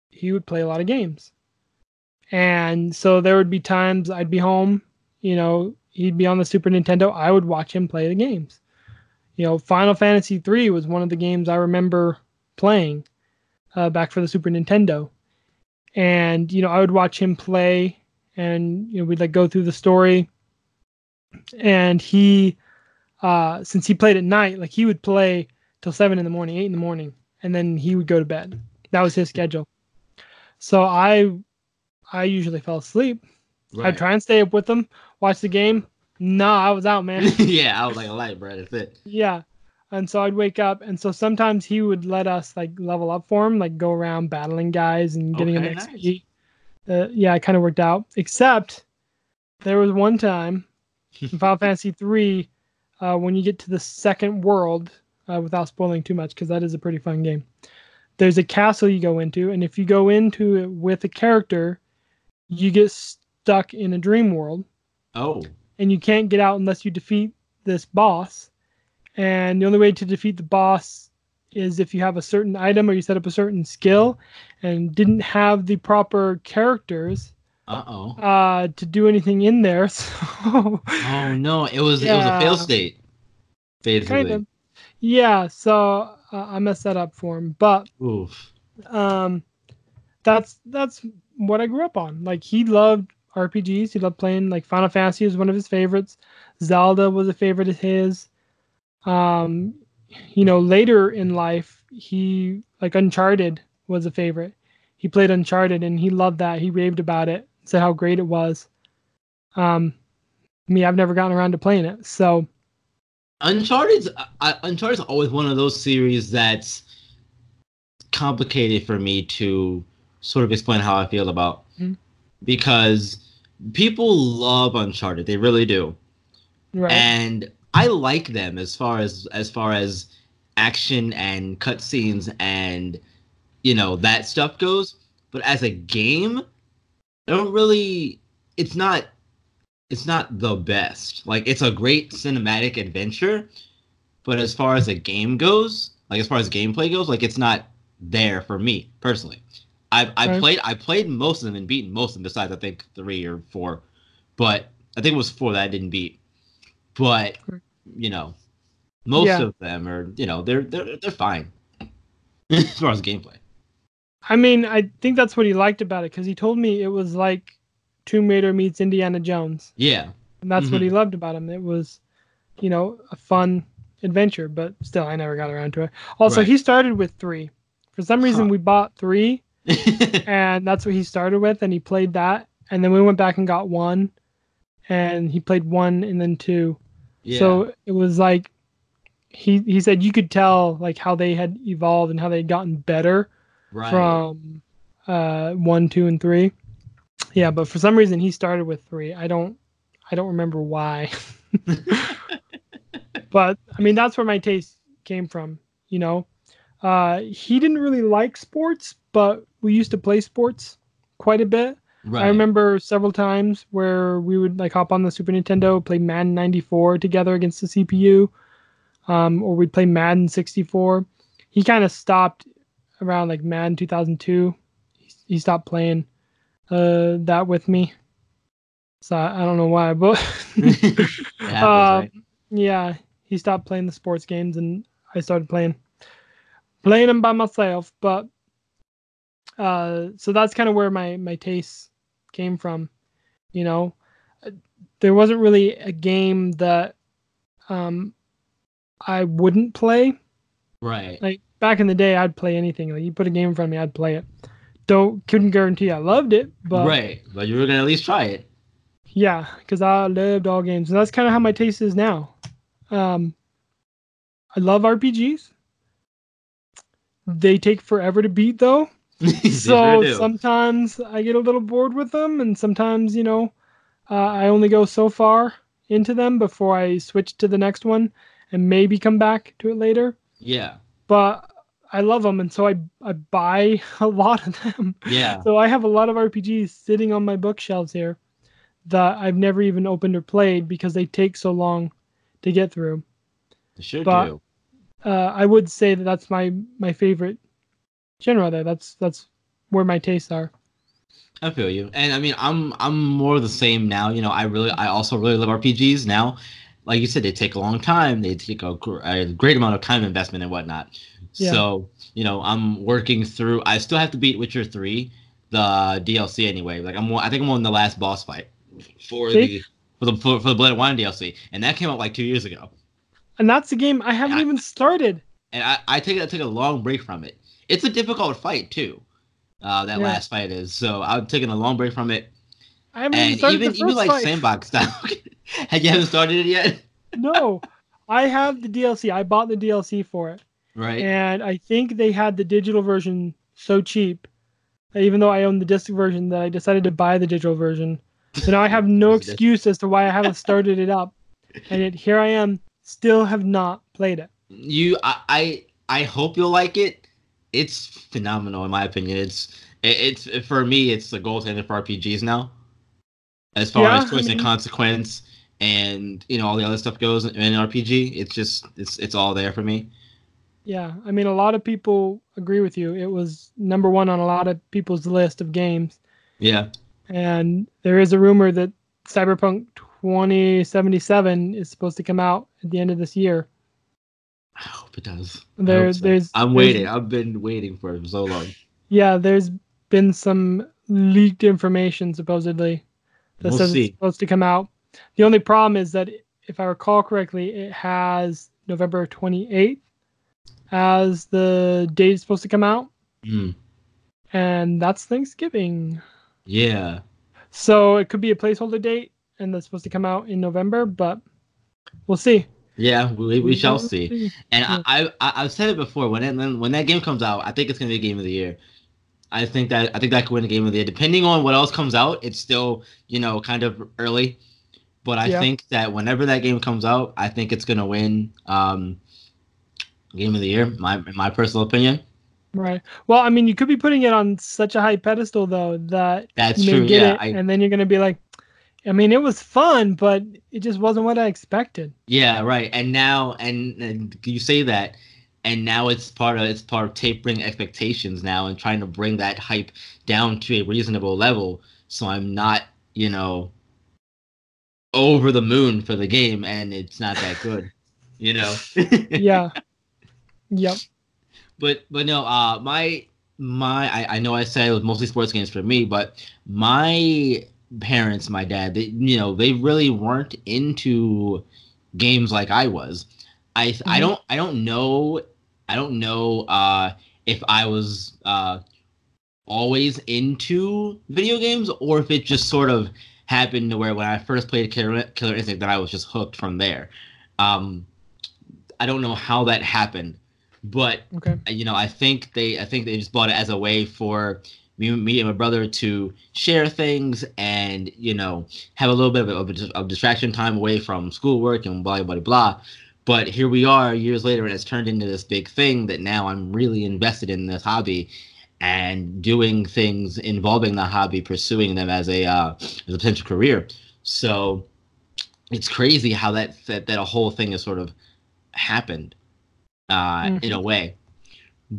he would play a lot of games and so there would be times i'd be home you know he'd be on the super nintendo i would watch him play the games. You know final fantasy 3 was one of the games i remember playing uh, back for the super nintendo. And you know i would watch him play and you know we'd like go through the story. And he uh since he played at night like he would play till seven in the morning eight in the morning and then he would go to bed. That was his schedule. So i i usually fell asleep Right. i'd try and stay up with them, watch the game nah i was out man yeah, I was like a light, bro. That's it. yeah and so i'd wake up and so sometimes he would let us like level up for him like go around battling guys and getting Okay, nice. XP. Uh, yeah it kind of worked out except there was one time in final fantasy 3 uh, when you get to the second world uh, without spoiling too much because that is a pretty fun game there's a castle you go into and if you go into it with a character you get stuck in a dream world Oh. and you can't get out unless you defeat this boss. And the only way to defeat the boss is if you have a certain item or you set up a certain skill and didn't have the proper characters Uh oh. uh, to do anything in there. So Oh no! It was it was a fail state. Basically. kind of. Yeah, so uh, I messed that up for him. But Oof. um that's that's what I grew up on. Like he loved RPGs. He loved playing like Final Fantasy was one of his favorites. Zelda was a favorite of his. Um you know, later in life, he like Uncharted was a favorite. He played Uncharted and he loved that. He raved about it, said how great it was. Um me, I've never gotten around to playing it. So Uncharted's uh, Uncharted's always one of those series that's complicated for me to sort of explain how I feel about Mhm. because people love Uncharted, they really do, right. and I like them as far as as far as action and cutscenes and you know that stuff goes. But as a game, I don't really. It's not. It's not the best. Like it's a great cinematic adventure, but as far as a game goes, like as far as gameplay goes, like it's not there for me personally. I I Right. played I played most of them and beaten most of them besides I think three or four, but I think it was four that I didn't beat. But you know, most Yeah. of them are you know they're they're they're fine as far as gameplay. I mean, I think that's what he liked about it because he told me it was like Tomb Raider meets Indiana Jones, Yeah, and that's what he mm-hmm. loved about him. It was, you know, a fun adventure, but still, I never got around to it. Also, Right. he started with three. For some reason, Huh. we bought three, and that's what he started with, and he played that, and then we went back and got one, and he played one and then two. yeah. So it was like he he said you could tell like how they had evolved and how they had gotten better right. from uh one, two, and three. Yeah, but for some reason he started with three. I don't I don't remember why. but I mean that's where my taste came from, you know. Uh he didn't really like sports, but we used to play sports quite a bit. right. I remember several times where we would like hop on the Super Nintendo, play Madden 94 together against the CPU, um, or we'd play Madden 64. He kind of stopped around like Madden 2002. He, he stopped playing uh, that with me. So I, I don't know why, but happens, uh, right? yeah, he stopped playing the sports games, and I started playing playing them by myself. But uh, so that's kind of where my my tastes came from. You know, Uh, there wasn't really a game that um I wouldn't play. Right. Like back in the day, I'd play anything. Like you put a game in front of me, I'd play it. Don't couldn't guarantee I loved it, but right. But you were gonna at least try it. Yeah, because I loved all games, and that's kind of how my taste is now. Um, I love RPGs. They take forever to beat, though. So sure sometimes I get a little bored with them, and sometimes you know, uh, I only go so far into them before I switch to the next one, and maybe come back to it later. yeah. But I love them, and so I I buy a lot of them. Yeah. So I have a lot of RPGs sitting on my bookshelves here that I've never even opened or played because they take so long to get through. They sure but- do. Uh, I would say that that's my my favorite genre. There, that's that's where my tastes are. I feel you. And I mean, I'm I'm more the same now. You know, I really, I also really love RPGs now. Like you said, they take a long time. They take a, gr- a great amount of time investment and whatnot. Yeah. So you know, I'm working through. I still have to beat Witcher three, the DLC anyway. Like I'm, I think I'm on the last boss fight for See? the for the for, for the Blood and Wine DLC, and that came out like two years ago. And that's a game I haven't I- even started. and I, I take I took a long break from it. It's a difficult fight too. Uh, that Yeah. last fight is so I'm taking a long break from it, I haven't and even the even like fight. sandbox style. Have you haven't started it yet? no, I have the DLC. I bought the DLC for it, Right. and I think they had the digital version so cheap even though I own the disc version, that I decided to buy the digital version. So now I have no excuse as to why I haven't started it up, and yet here I am, still have not played it. You, I, I, I hope you'll like it. It's phenomenal in my opinion. It's, it, it's for me. It's the gold standard for RPGs now. As far Yeah, as choice I mean- and consequence, and you know all the other stuff goes in an RPG, it's just it's it's all there for me. Yeah, I mean, a lot of people agree with you. It was number one on a lot of people's list of games, Yeah. and there is a rumor that Cyberpunk 2077 is supposed to come out at the end of this year. I hope it does. There, so. there's I'm there's- waiting. I've been waiting for it for so long. Yeah, there's been some leaked information supposedly that We'll says see. it's supposed to come out. The only problem is that if I recall correctly, it has November 28th as the date it's supposed to come out, Mm, and that's Thanksgiving. yeah. So it could be a placeholder date, and that's supposed to come out in November, but we'll see. Yeah, we, we shall see. And I, I I've said it before. When it, when that game comes out, I think it's gonna be a game of the year. I think that I think that could win a game of the year. Depending on what else comes out, it's still you know kind of early. but I Yeah. think that whenever that game comes out, I think it's gonna win um, game of the year. My in my personal opinion. Right. Well, I mean, you could be putting it on such a high pedestal though that That's you may true. get Yeah, it, I, and then you're gonna be like, I mean, it was fun, but it just wasn't what I expected. yeah, right. And now, and, and you say that, and now it's part of it's part of tapering expectations now and trying to bring that hype down to a reasonable level. So I'm not, you know, over the moon for the game, and it's not that good. You know. Yeah. yep. but but no uh my my I, I know i said it was mostly sports games for me but my parents my dad they you know they really weren't into games like i was i i Mhm. don't i don't know i don't know uh if i was uh always into video games or if it just sort of happened to where when i first played killer, killer instinct that i was just hooked from there um i don't know how that happened but Okay. you know, I think they, I think they just bought it as a way for me, me and my brother to share things and you know have a little bit of, of, of distraction time away from schoolwork and blah blah blah. But here we are years later, and it's turned into this big thing that now I'm really invested in this hobby and doing things involving the hobby, pursuing them as a uh, as a potential career. So it's crazy how that that, that a whole thing has sort of happened uh, in a way.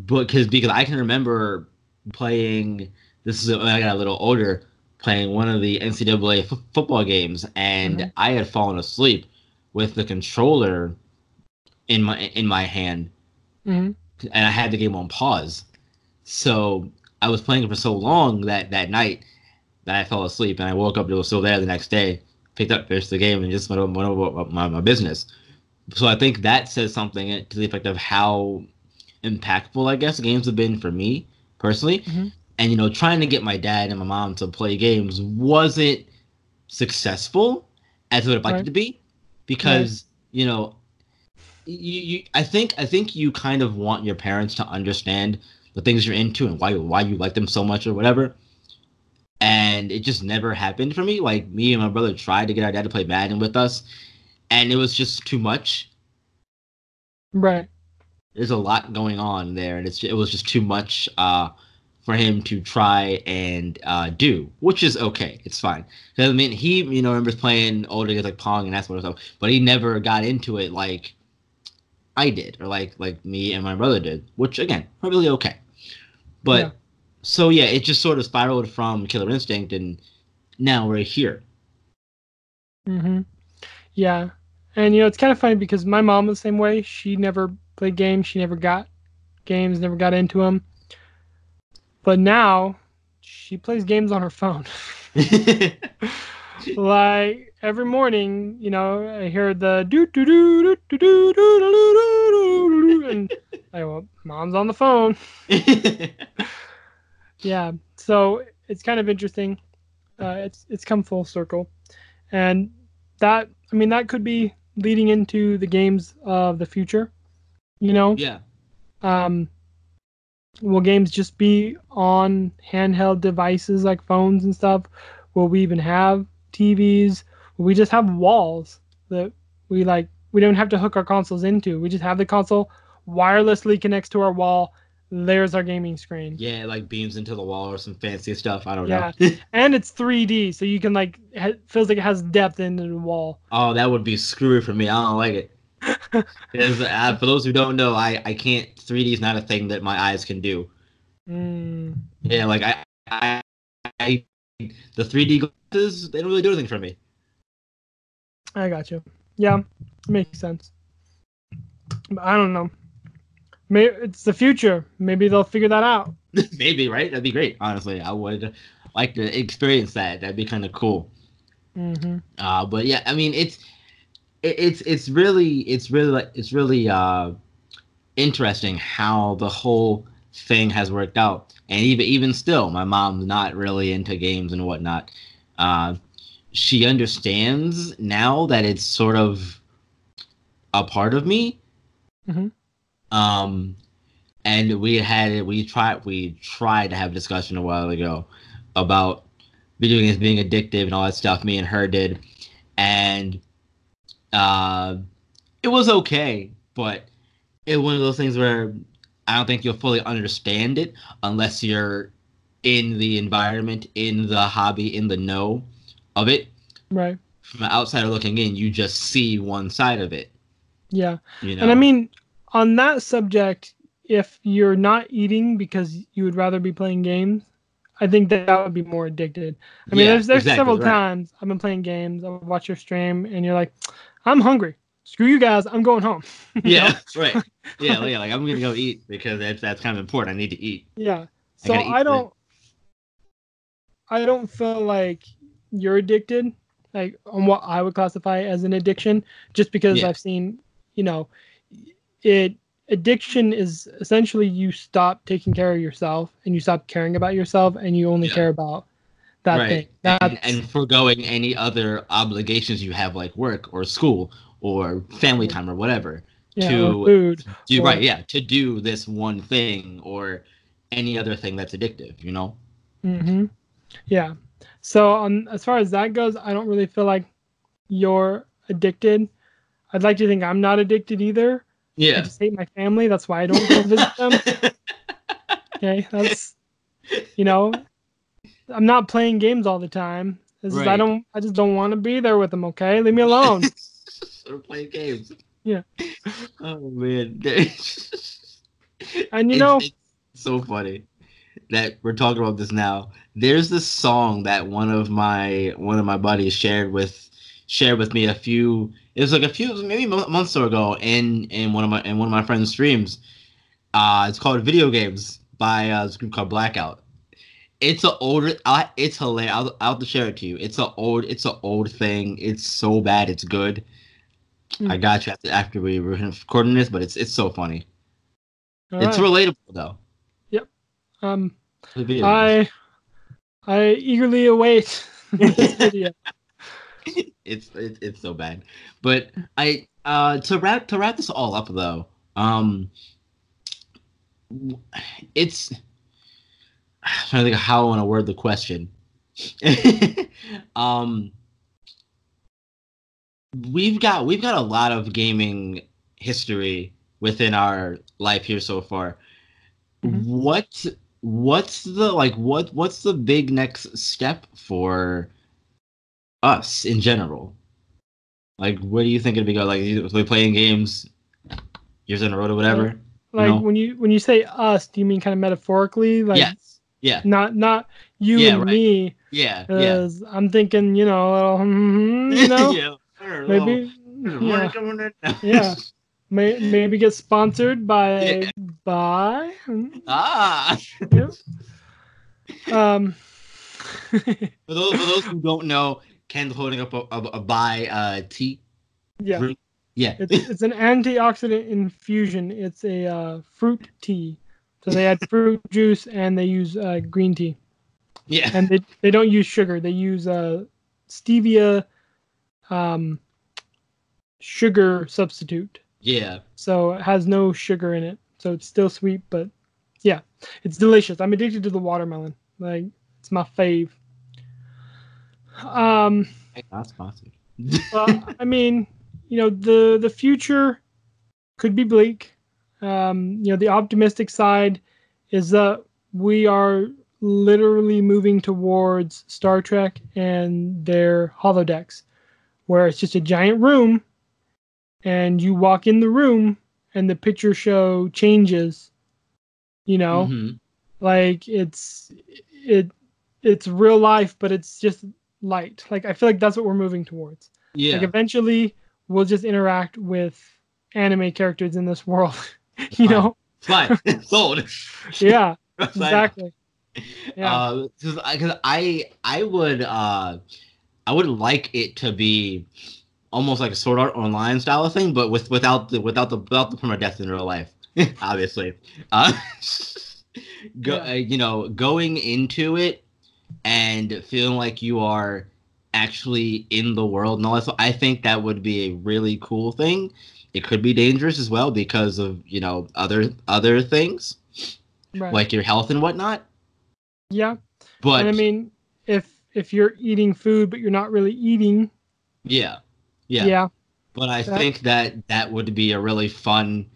Because because I can remember playing. This is when I got a little older, playing one of the NCAA f- football games, and Mhm. I had fallen asleep with the controller in my in my hand, hmm and I had the game on pause. So I was playing it for so long that that night that I fell asleep, and I woke up. It was still there the next day. Picked up, finished the game, and just went over, went over my, my business. So I think that says something to the effect of how impactful, I guess, games have been for me personally. Mhm. And you know, trying to get my dad and my mom to play games wasn't successful as I would have liked Right. it to be, because you know, you, you I think I think you kind of want your parents to understand the things you're into and why why you like them so much or whatever. And it just never happened for me. Like me and my brother tried to get our dad to play Madden with us, and it was just too much. Right. There's a lot going on there, and it's it was just too much uh, for him to try and uh, do, which is okay. It's fine. I mean, he you know remembers playing older games like Pong and that sort of stuff, but he never got into it like I did, or like like me and my brother did, which again, probably okay. But Yeah. so yeah, it just sort of spiraled from Killer Instinct, and now we're here. hmm Yeah. And you know, it's kind of funny because my mom the same way. She never played games. She never got games. Never got into them. But now she plays games on her phone. like every morning, you know, I hear the do do do do do do do do do do and I well, mom's on the phone. Yeah. So it's kind of interesting. Uh, it's it's come full circle, and that I mean that could be leading into the games of the future. You know, yeah, um, will games just be on handheld devices like phones and stuff? Will we even have TVs? Will we just have walls that we like? We don't have to hook our consoles into. We just have the console wirelessly connects to our wall. There's our gaming screen. yeah, like beams into the wall or some fancy stuff. I don't Yeah. know. and it's 3D, so you can like it feels like it has depth into the wall. oh, that would be screwy for me. I don't like it. Uh, for those who don't know, I I can't. 3D is not a thing that my eyes can do. Mm, Yeah, like I I, I the 3D glasses they don't really do anything for me. I got you. Yeah, makes sense. But I don't know. Maybe it's the future. Maybe they'll figure that out. Maybe right? That'd be great. Honestly, I would like to experience that. That'd be kind of cool. hmm Uh, but yeah, I mean, it's it, it's it's really it's really it's really uh interesting how the whole thing has worked out, and even even still, my mom's not really into games and whatnot. Uh, she understands now that it's sort of a part of me. Mhm. Um, and we had we tried we tried to have a discussion a while ago about video games being addictive and all that stuff. Me and her did, and uh, it was okay, but it was one of those things where I don't think you'll fully understand it unless you're in the environment, in the hobby, in the know of it. Right. From an outsider looking in, you just see one side of it. Yeah. You know. And I mean, on that subject, if you're not eating because you would rather be playing games, I think that, that would be more addicted. I mean, Yeah, there's there's exactly, several right. times I've been playing games, I'll watch your stream, and you're like, I'm hungry. Screw you guys, I'm going home. Yeah, right. Yeah, yeah. Like I'm gonna go eat because that's that's kind of important. I need to eat. Yeah. So gotta I don't I don't feel like you're addicted, like on what I would classify as an addiction, just because Yeah. I've seen, you know, it addiction is essentially you stop taking care of yourself and you stop caring about yourself and you only Yeah. care about that right. thing. And, That's and foregoing any other obligations you have, like work or school or family time or whatever. yeah, to food. Do Or- right, yeah, to do this one thing or any other thing that's addictive. You know. hmm Yeah. So on as far as that goes, I don't really feel like you're addicted. I'd like to think I'm not addicted either. Yeah. I just hate my family. That's why I don't go visit them. Okay, that's you know, I'm not playing games all the time. This is I don't I just don't want to be there with them. Okay, leave me alone. or playing games. Yeah. Oh man. And you It's- know, it's so funny that we're talking about this now. There's this song that one of my one of my buddies shared with shared with me a few. It was like a few maybe months ago in in one of my in one of my friends' streams. Uh, it's called Video Games by uh, this group called Blackout. It's a older. I, it's hilarious. I'll, I'll have to share it to you. It's a old. It's a old thing. It's so bad. It's good. I Hmm. got you after after we were recording this, but it's it's so funny. all it's right. relatable though. Yep. Um, I I eagerly await this video. it's it, it's so bad. But I uh to wrap to wrap this all up though, um it's I'm trying to think of how I want to word the question. um we've got we've got a lot of gaming history within our life here so far. Mhm. What what's the like what what's the big next step for us in general? Like, what do you think it'd be go? Like, you- we playing games years in a row or whatever. Like know? when you when you say us, do you mean kind of metaphorically? Like yes. Yeah. not not you Yeah, and right. me. Yeah. Yeah. I'm thinking, you know, a little, hmm, you know, yeah. Maybe, yeah, yeah. May, maybe get sponsored by Yeah. by. ah. Yep. Um. For those for those who don't know, Ken's holding up a, a, a Bai uh tea. yeah, Fruit. Yeah. it's it's an antioxidant infusion. It's a uh, fruit tea. So they add fruit juice and they use uh, green tea, yeah. and they they don't use sugar. They use uh, stevia, um, sugar substitute. Yeah. so it has no sugar in it so it's still sweet but yeah it's delicious i'm addicted to the watermelon like it's my fave um Hey, Not sponsored. well, i mean you know the the future could be bleak um you know the optimistic side is that we are literally moving towards star trek and their holodecks where it's just a giant room and you walk in the room and the picture show changes you know Mhm. like it's it it's real life but it's just light like i feel like that's what we're moving towards Yeah. like eventually we'll just interact with anime characters in this world you Fine. know Fine. Sold. yeah exactly yeah Uh, because I I would uh I would like it to be almost like a Sword Art Online style of thing, but with without the without the without the permadeath in real life, obviously. Uh, go Yeah. uh, you know going into it and feeling like you are actually in the world and all that. So I think that would be a really cool thing. It could be dangerous as well because of you know other other things right like your health and whatnot. yeah But and i mean if if you're eating food but you're not really eating Yeah. Yeah. Yeah. But I That- think that that would be a really fun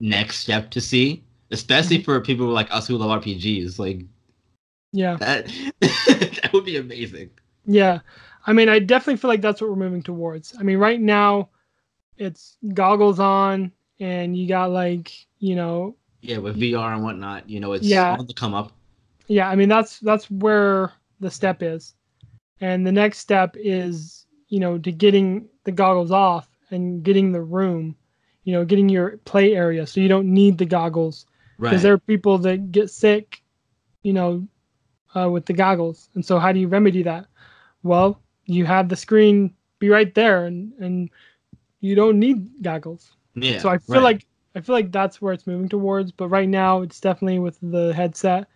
next step to see, especially Mm-hmm. for people like us who love RPGs. Like Yeah. that, that would be amazing. Yeah. I mean, I definitely feel like that's what we're moving towards. I mean, right now it's goggles on and you got like, you know, Yeah, with VR and whatnot, you know, it's Yeah. on the come up. yeah, I mean that's that's where the step is. And the next step is, you know, to getting the goggles off and getting the room, you know, getting your play area so you don't need the goggles Right. because there are people that get sick, you know, uh, with the goggles. And so, how do you remedy that? Well, you have the screen be right there, and and you don't need goggles. yeah. so I feel right. like I feel like that's where it's moving towards. But right now, it's definitely with the headset,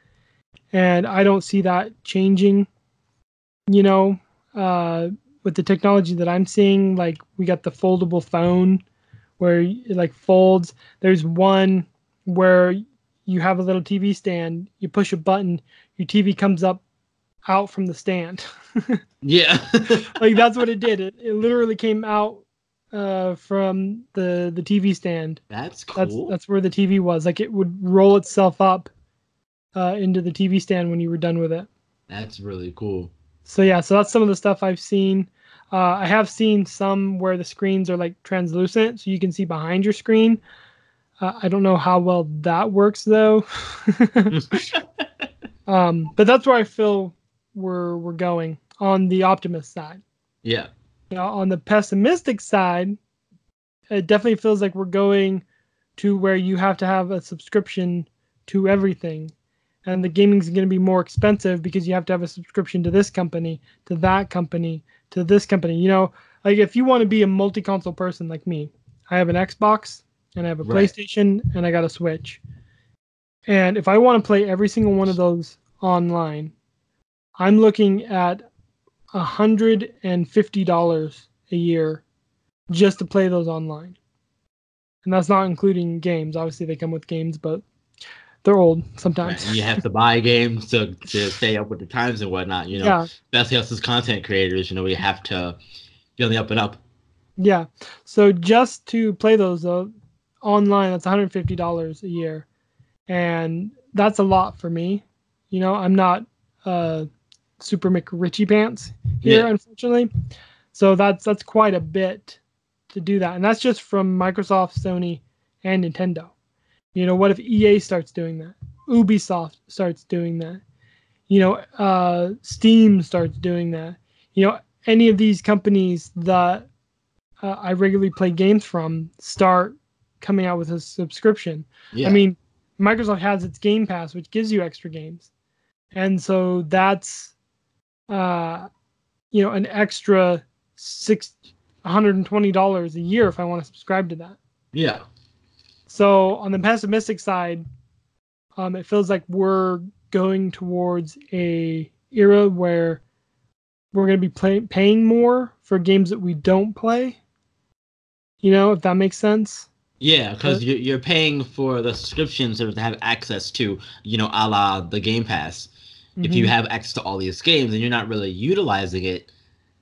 and I don't see that changing. You know, uh, with the technology that I'm seeing, like we got the foldable phone, where it like folds. There's one where you have a little TV stand. You push a button, your TV comes up out from the stand. Yeah. like that's what it did. It, it literally came out uh, from the the TV stand. That's That's cool. that's where the TV was. Like it would roll itself up uh, into the TV stand when you were done with it. That's really cool. So yeah, so that's some of the stuff I've seen. Uh, I have seen some where the screens are like translucent, so you can see behind your screen. Uh, I don't know how well that works though. um, but that's where I feel we're we're going on the optimist side. yeah. You know, on the pessimistic side, it definitely feels like we're going to where you have to have a subscription to everything. And the gaming is going to be more expensive because you have to have a subscription to this company, to that company, to this company. You know, like if you want to be a multi console person like me, I have an Xbox and I have a Right. PlayStation and I got a Switch. And if I want to play every single one of those online, I'm looking at hundred and fifty dollars a year just to play those online. And that's not including games. Obviously they come with games, but they're old sometimes. And you have to buy games to, to stay up with the times and whatnot. You know, yeah. especially us as content creators, you know, we have to be on the up and up. Yeah. So just to play those though, online, that's $150 a year. And that's a lot for me. You know, I'm not uh super McRitchie pants here, Yeah. unfortunately. So that's that's quite a bit to do that. And that's just from Microsoft, Sony, and Nintendo. You know, what if EA starts doing that? Ubisoft starts doing that. You know, uh Steam starts doing that. You know, any of these companies that uh, I regularly play games from start coming out with a subscription. Yeah. I mean, Microsoft has its Game Pass, which gives you extra games, and so that's, uh, you know, an extra six hundred and twenty dollars a year if I want to subscribe to that. yeah. So on the pessimistic side, um, it feels like we're going towards a era where we're going to be play- paying more for games that we don't play. You know, if that makes sense. Yeah, because you're, you're paying for the subscriptions to have access to, you know, a la the Game Pass. If you Mhm. have access to all these games and you're not really utilizing it,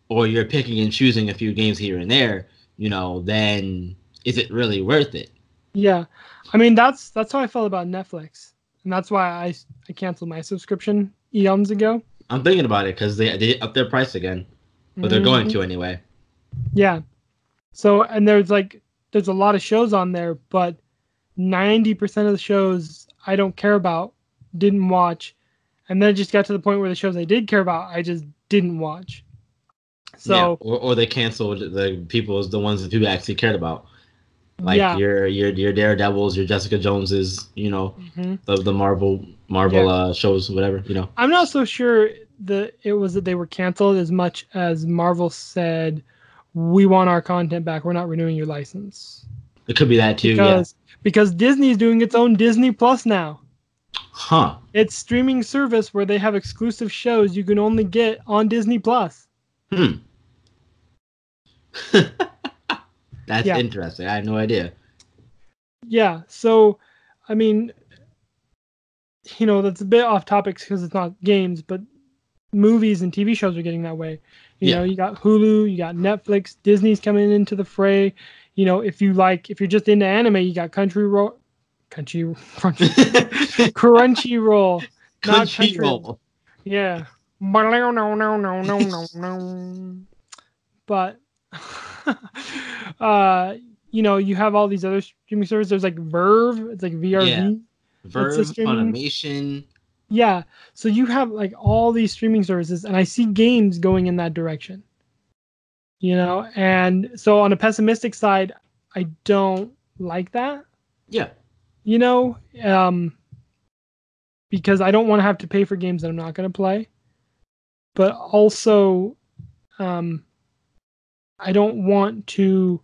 or you're picking and choosing a few games here and there, you know, then is it really worth it? Yeah, I mean that's that's how I felt about Netflix, and that's why I I canceled my subscription eons ago. I'm thinking about it because they they up their price again, but they're going to anyway. Yeah. So and there's like there's a lot of shows on there, but ninety percent of the shows I don't care about, didn't watch, and then it just got to the point where the shows I did care about, I just didn't watch. So yeah. or, or they canceled the people the ones that people actually cared about, like yeah. your your your Daredevils, your Jessica Joneses, you know, Mhm. the the Marvel Marvel Yeah. uh, shows, whatever, you know. I'm not so sure that it was that they were canceled as much as Marvel said, "We want our content back. We're not renewing your license." It could be that too. because because Disney's doing its own Disney Plus now. Huh. It's streaming service where they have exclusive shows you can only get on Disney Plus. Hmm. That's Yeah. interesting. I had no idea. Yeah, so I mean, you know, that's a bit off topic because it's not games, but movies and TV shows are getting that way. You Yeah. know, you got Hulu, you got Netflix, Disney's coming into the fray. You know, if you like, if you're just into anime, you got Country Country, Crunchy, Crunchyroll, not Country Crunchyroll. roll. Yeah. No, no, no, no, no, no, no. But, uh, you know, you have all these other streaming services. There's like Verve. It's like VRV. Yeah. Verve, Funimation. Yeah. So you have like all these streaming services, and I see games going in that direction. You know, and so on a pessimistic side, I don't like that. Yeah. You know, um, because I don't want to have to pay for games that I'm not going to play, but also, um, I don't want to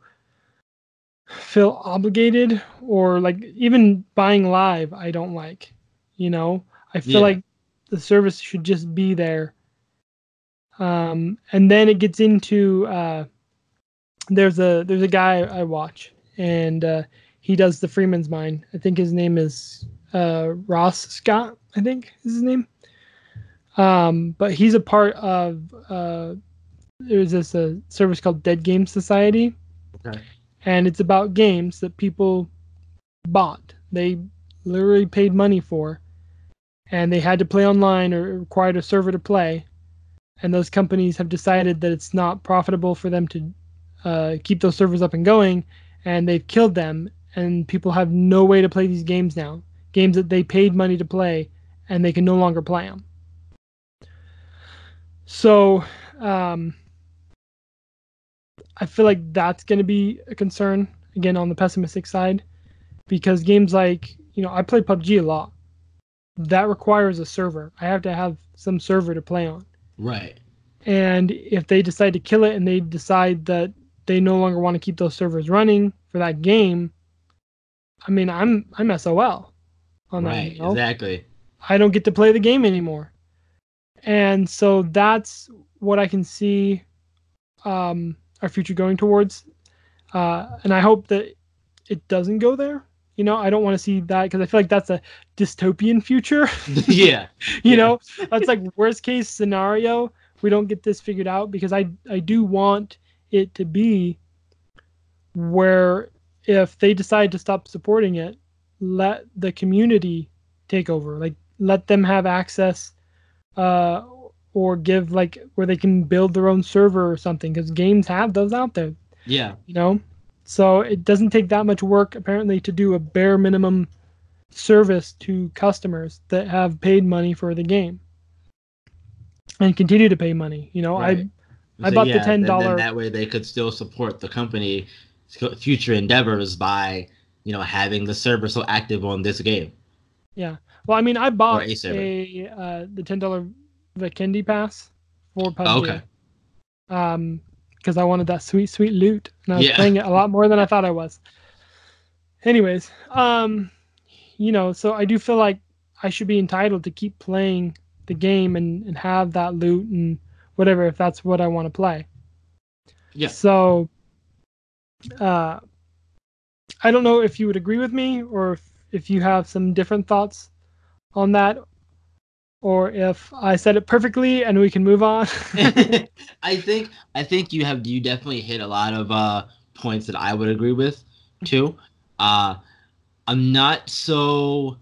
feel obligated or like even buying live. I don't like. You know, I feel Yeah. like the service should just be there. Um, and then it gets into uh, there's a there's a guy I watch and uh, he does the Freeman's Mind. I think his name is uh, Ross Scott. I think is his name. Um, but he's a part of uh, there's this uh, service called Dead Game Society, Okay. and it's about games that people bought. They literally paid money for, and they had to play online or required a server to play. And those companies have decided that it's not profitable for them to uh, keep those servers up and going, and they've killed them. And people have no way to play these games now. Games that they paid money to play, and they can no longer play them. So, um, I feel like that's going to be a concern again on the pessimistic side, because games like you know I play PUBG a lot. That requires a server. I have to have some server to play on. Right. And if they decide to kill it and they decide that they no longer want to keep those servers running for that game, I mean, I'm I'm SOL on that. Right. you know? Exactly. I don't get to play the game anymore. And so that's what I can see um, our future going towards. Uh, and I hope that it doesn't go there. You know, I don't want to see that because I feel like that's a dystopian future. yeah. you Yeah. know, that's like worst case scenario. We don't get this figured out because I I do want it to be where if they decide to stop supporting it, let the community take over. Like let them have access uh or give like where they can build their own server or something because games have those out there Yeah. you know so it doesn't take that much work apparently to do a bare minimum service to customers that have paid money for the game and continue to pay money you know Right. i I bought the yeah, then- then $10 That way they could still support the company future endeavors by, you know, having the server so active on this game. Yeah. Well i mean i bought a a uh, the $10 Vikendi pass for PUBG. Oh, okay. um because i wanted that sweet sweet loot and i was Yeah. playing it a lot more than i thought i was anyways um you know so i do feel like i should be entitled to keep playing the game and, and have that loot and whatever if that's what i want to play Yeah. so uh i don't know if you would agree with me or if, if you have some different thoughts on that or if i said it perfectly and we can move on I think I think you have you definitely hit a lot of uh points that I would agree with too. Uh I'm not so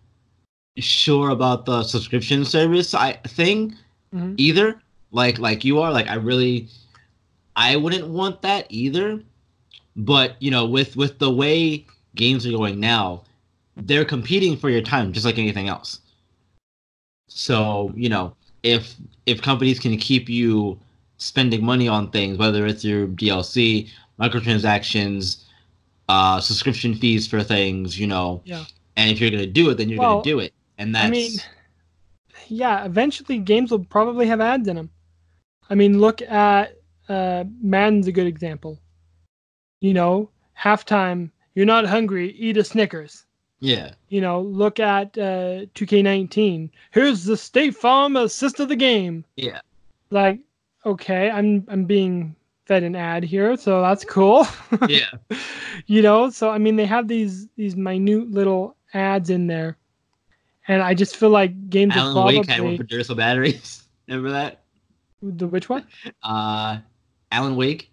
sure about the subscription service I thing Mhm. either. Like like you are like I really I wouldn't want that either. But, you know, with with the way games are going now, they're competing for your time just like anything else. So, you know, if if companies can keep you spending money on things, whether it's your DLC, microtransactions, uh, subscription fees for things, you know. Yeah. And if you're gonna do it, then you're Well, gonna do it, and that's I mean, yeah, eventually games will probably have ads in them. I mean, look at uh, Madden's a good example. You know, halftime, you're not hungry, eat a Snickers. yeah, You know, look at uh, 2K19. Here's the State Farm assist of the game. yeah, Like, okay, I'm I'm being fed an ad here, so that's cool. yeah, you know, so I mean, they have these these minute little ads in there, and I just feel like games Alan Wake had one for Duracell batteries. Remember that? the which one? Uh, Alan Wake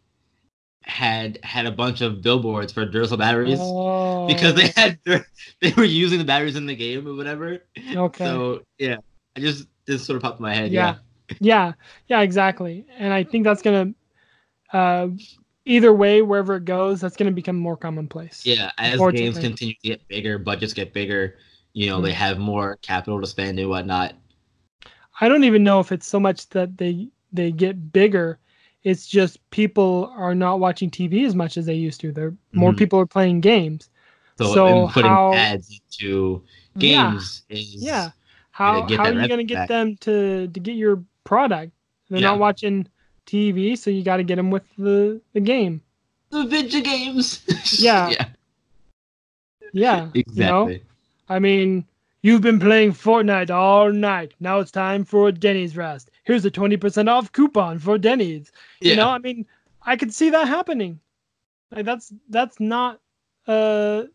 had had a bunch of billboards for Duracell batteries Oh, because they had they were using the batteries in the game or whatever. okay. So yeah, I just this sort of popped in my head. Yeah. yeah, yeah, exactly. And I think that's gonna, uh, either way, wherever it goes, that's gonna become more commonplace. Yeah, yeah. As games continue to get bigger, budgets get bigger. You know, they Mhm. have more capital to spend and whatnot. I don't even know if it's so much that they they get bigger. It's just people are not watching TV as much as they used to. There more Mhm. people are playing games. So, So putting how- ads into Yeah, games is yeah. How how are you gonna get back. them to to get your product? They're Yeah. not watching TV, so you got to get them with the the game. the video games. Yeah. yeah, Yeah, exactly. You know? I mean, you've been playing Fortnite all night. Now it's time for a Denny's rest. Here's a 20% off coupon for Denny's. Yeah. You know, I mean, I could see that happening. Like that's that's not a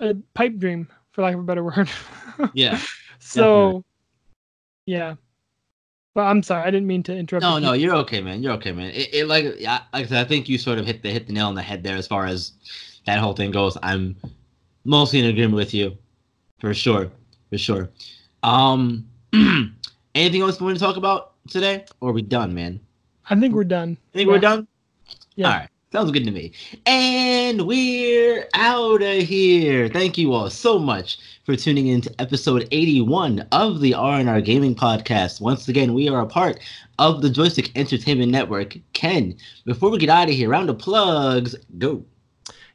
a pipe dream, for lack of a better word. yeah. so, yeah. But I'm sorry, I didn't mean to interrupt. No, you. no, you're okay, man. You're okay, man. It, it like, yeah, like I said, I think you sort of hit the hit the nail on the head there as far as that whole thing goes. I'm mostly in agreement with you, for sure, for sure. Um, anything else we want to talk about today, or are we done, man? I think we're done. I think Yeah. we're done. Yeah. All right. Sounds good to me. And we're out of here. Thank you all so much for tuning in to episode 81 of the R&R Gaming Podcast. Once again, we are a part of the Joystick Entertainment Network. Ken, before we get out of here, round of plugs. Go.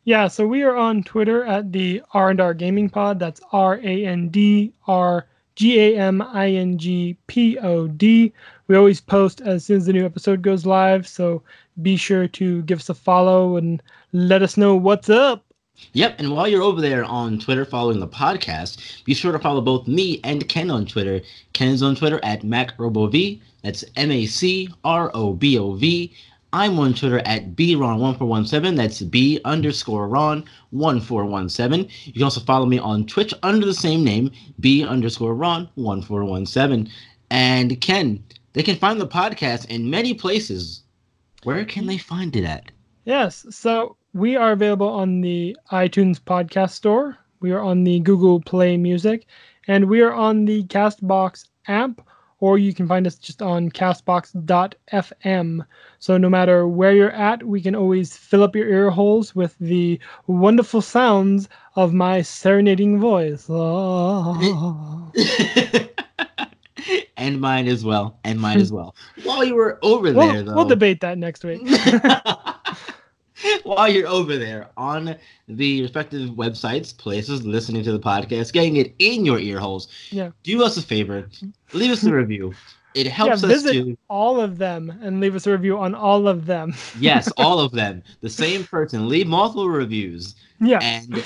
Yeah, so we are on Twitter at the R and R Gaming Pod. That's R A N D R G A M I N G P O D. We always post as soon as the new episode goes live, so be sure to give us a follow and let us know what's up. Yep, and while you're over there on Twitter following the podcast, be sure to follow both me and Ken on Twitter. Ken's on Twitter at MacRoboV. That's M A C R O B O V. I'm on Twitter at BRon1417. That's B underscore Ron 1417. You can also follow me on Twitch under the same name, B underscore Ron 1417. And Ken, they can find the podcast in many places. Where can they find it at? Yes, so we are available on the iTunes podcast store. We are on the Google Play Music, and we are on the Castbox app, or you can find us just on castbox.fm. So no matter where you're at, we can always fill up your ear holes with the wonderful sounds of my serenading voice. And mine as well. And mine as well. While you were over we'll, there, though. we'll debate that next week. While you're over there on the respective websites, places, listening to the podcast, getting it in your ear holes, Yeah. do us a favor. Leave us a review. It helps yeah, us to all of them and leave us a review on all of them. yes, all of them. The same person. Leave multiple reviews. yeah. and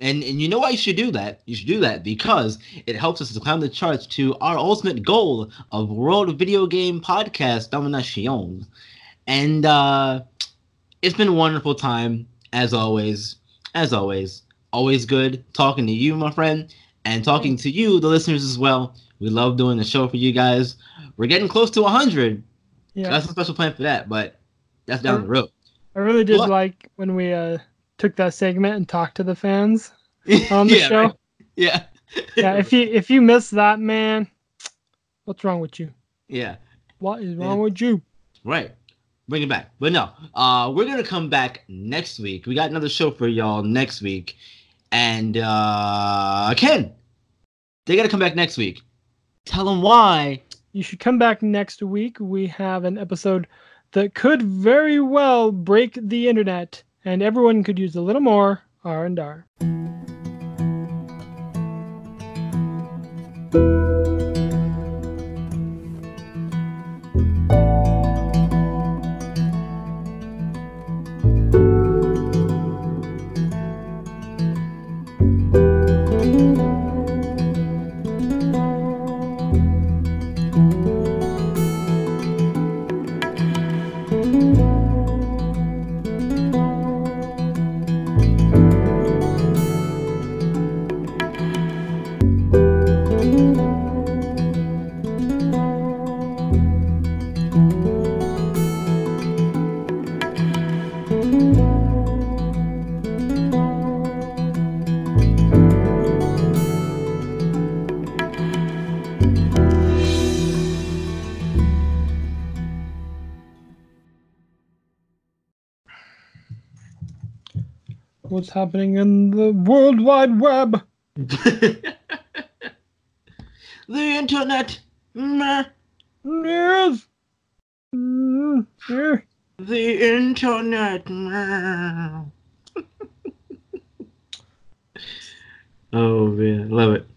and and you know why you should do that you should do that because it helps us to climb the charts to our ultimate goal of world video game podcast domination and uh it's been a wonderful time as always as always always good talking to you my friend and talking to you the listeners as well we love doing the show for you guys we're getting close to 100 yeah. that's a special plan for that but that's down the road I really did What? like when we uh took that segment and talked to the fans on the yeah, show. right. yeah Yeah, if you if you miss that, man, what's wrong with you? yeah What is Yeah. wrong with you? Right. Bring it back. But no, uh, we're gonna come back next week. We got another show for y'all next week. And uh Ken, they gotta come back next week. Tell them why. You should come back next week. We have an episode that could very well break the internet, and everyone could use a little more R and R. What's happening in the World Wide Web? the internet. Meh. Yes. Mm. The internet. Meh. oh man, love it.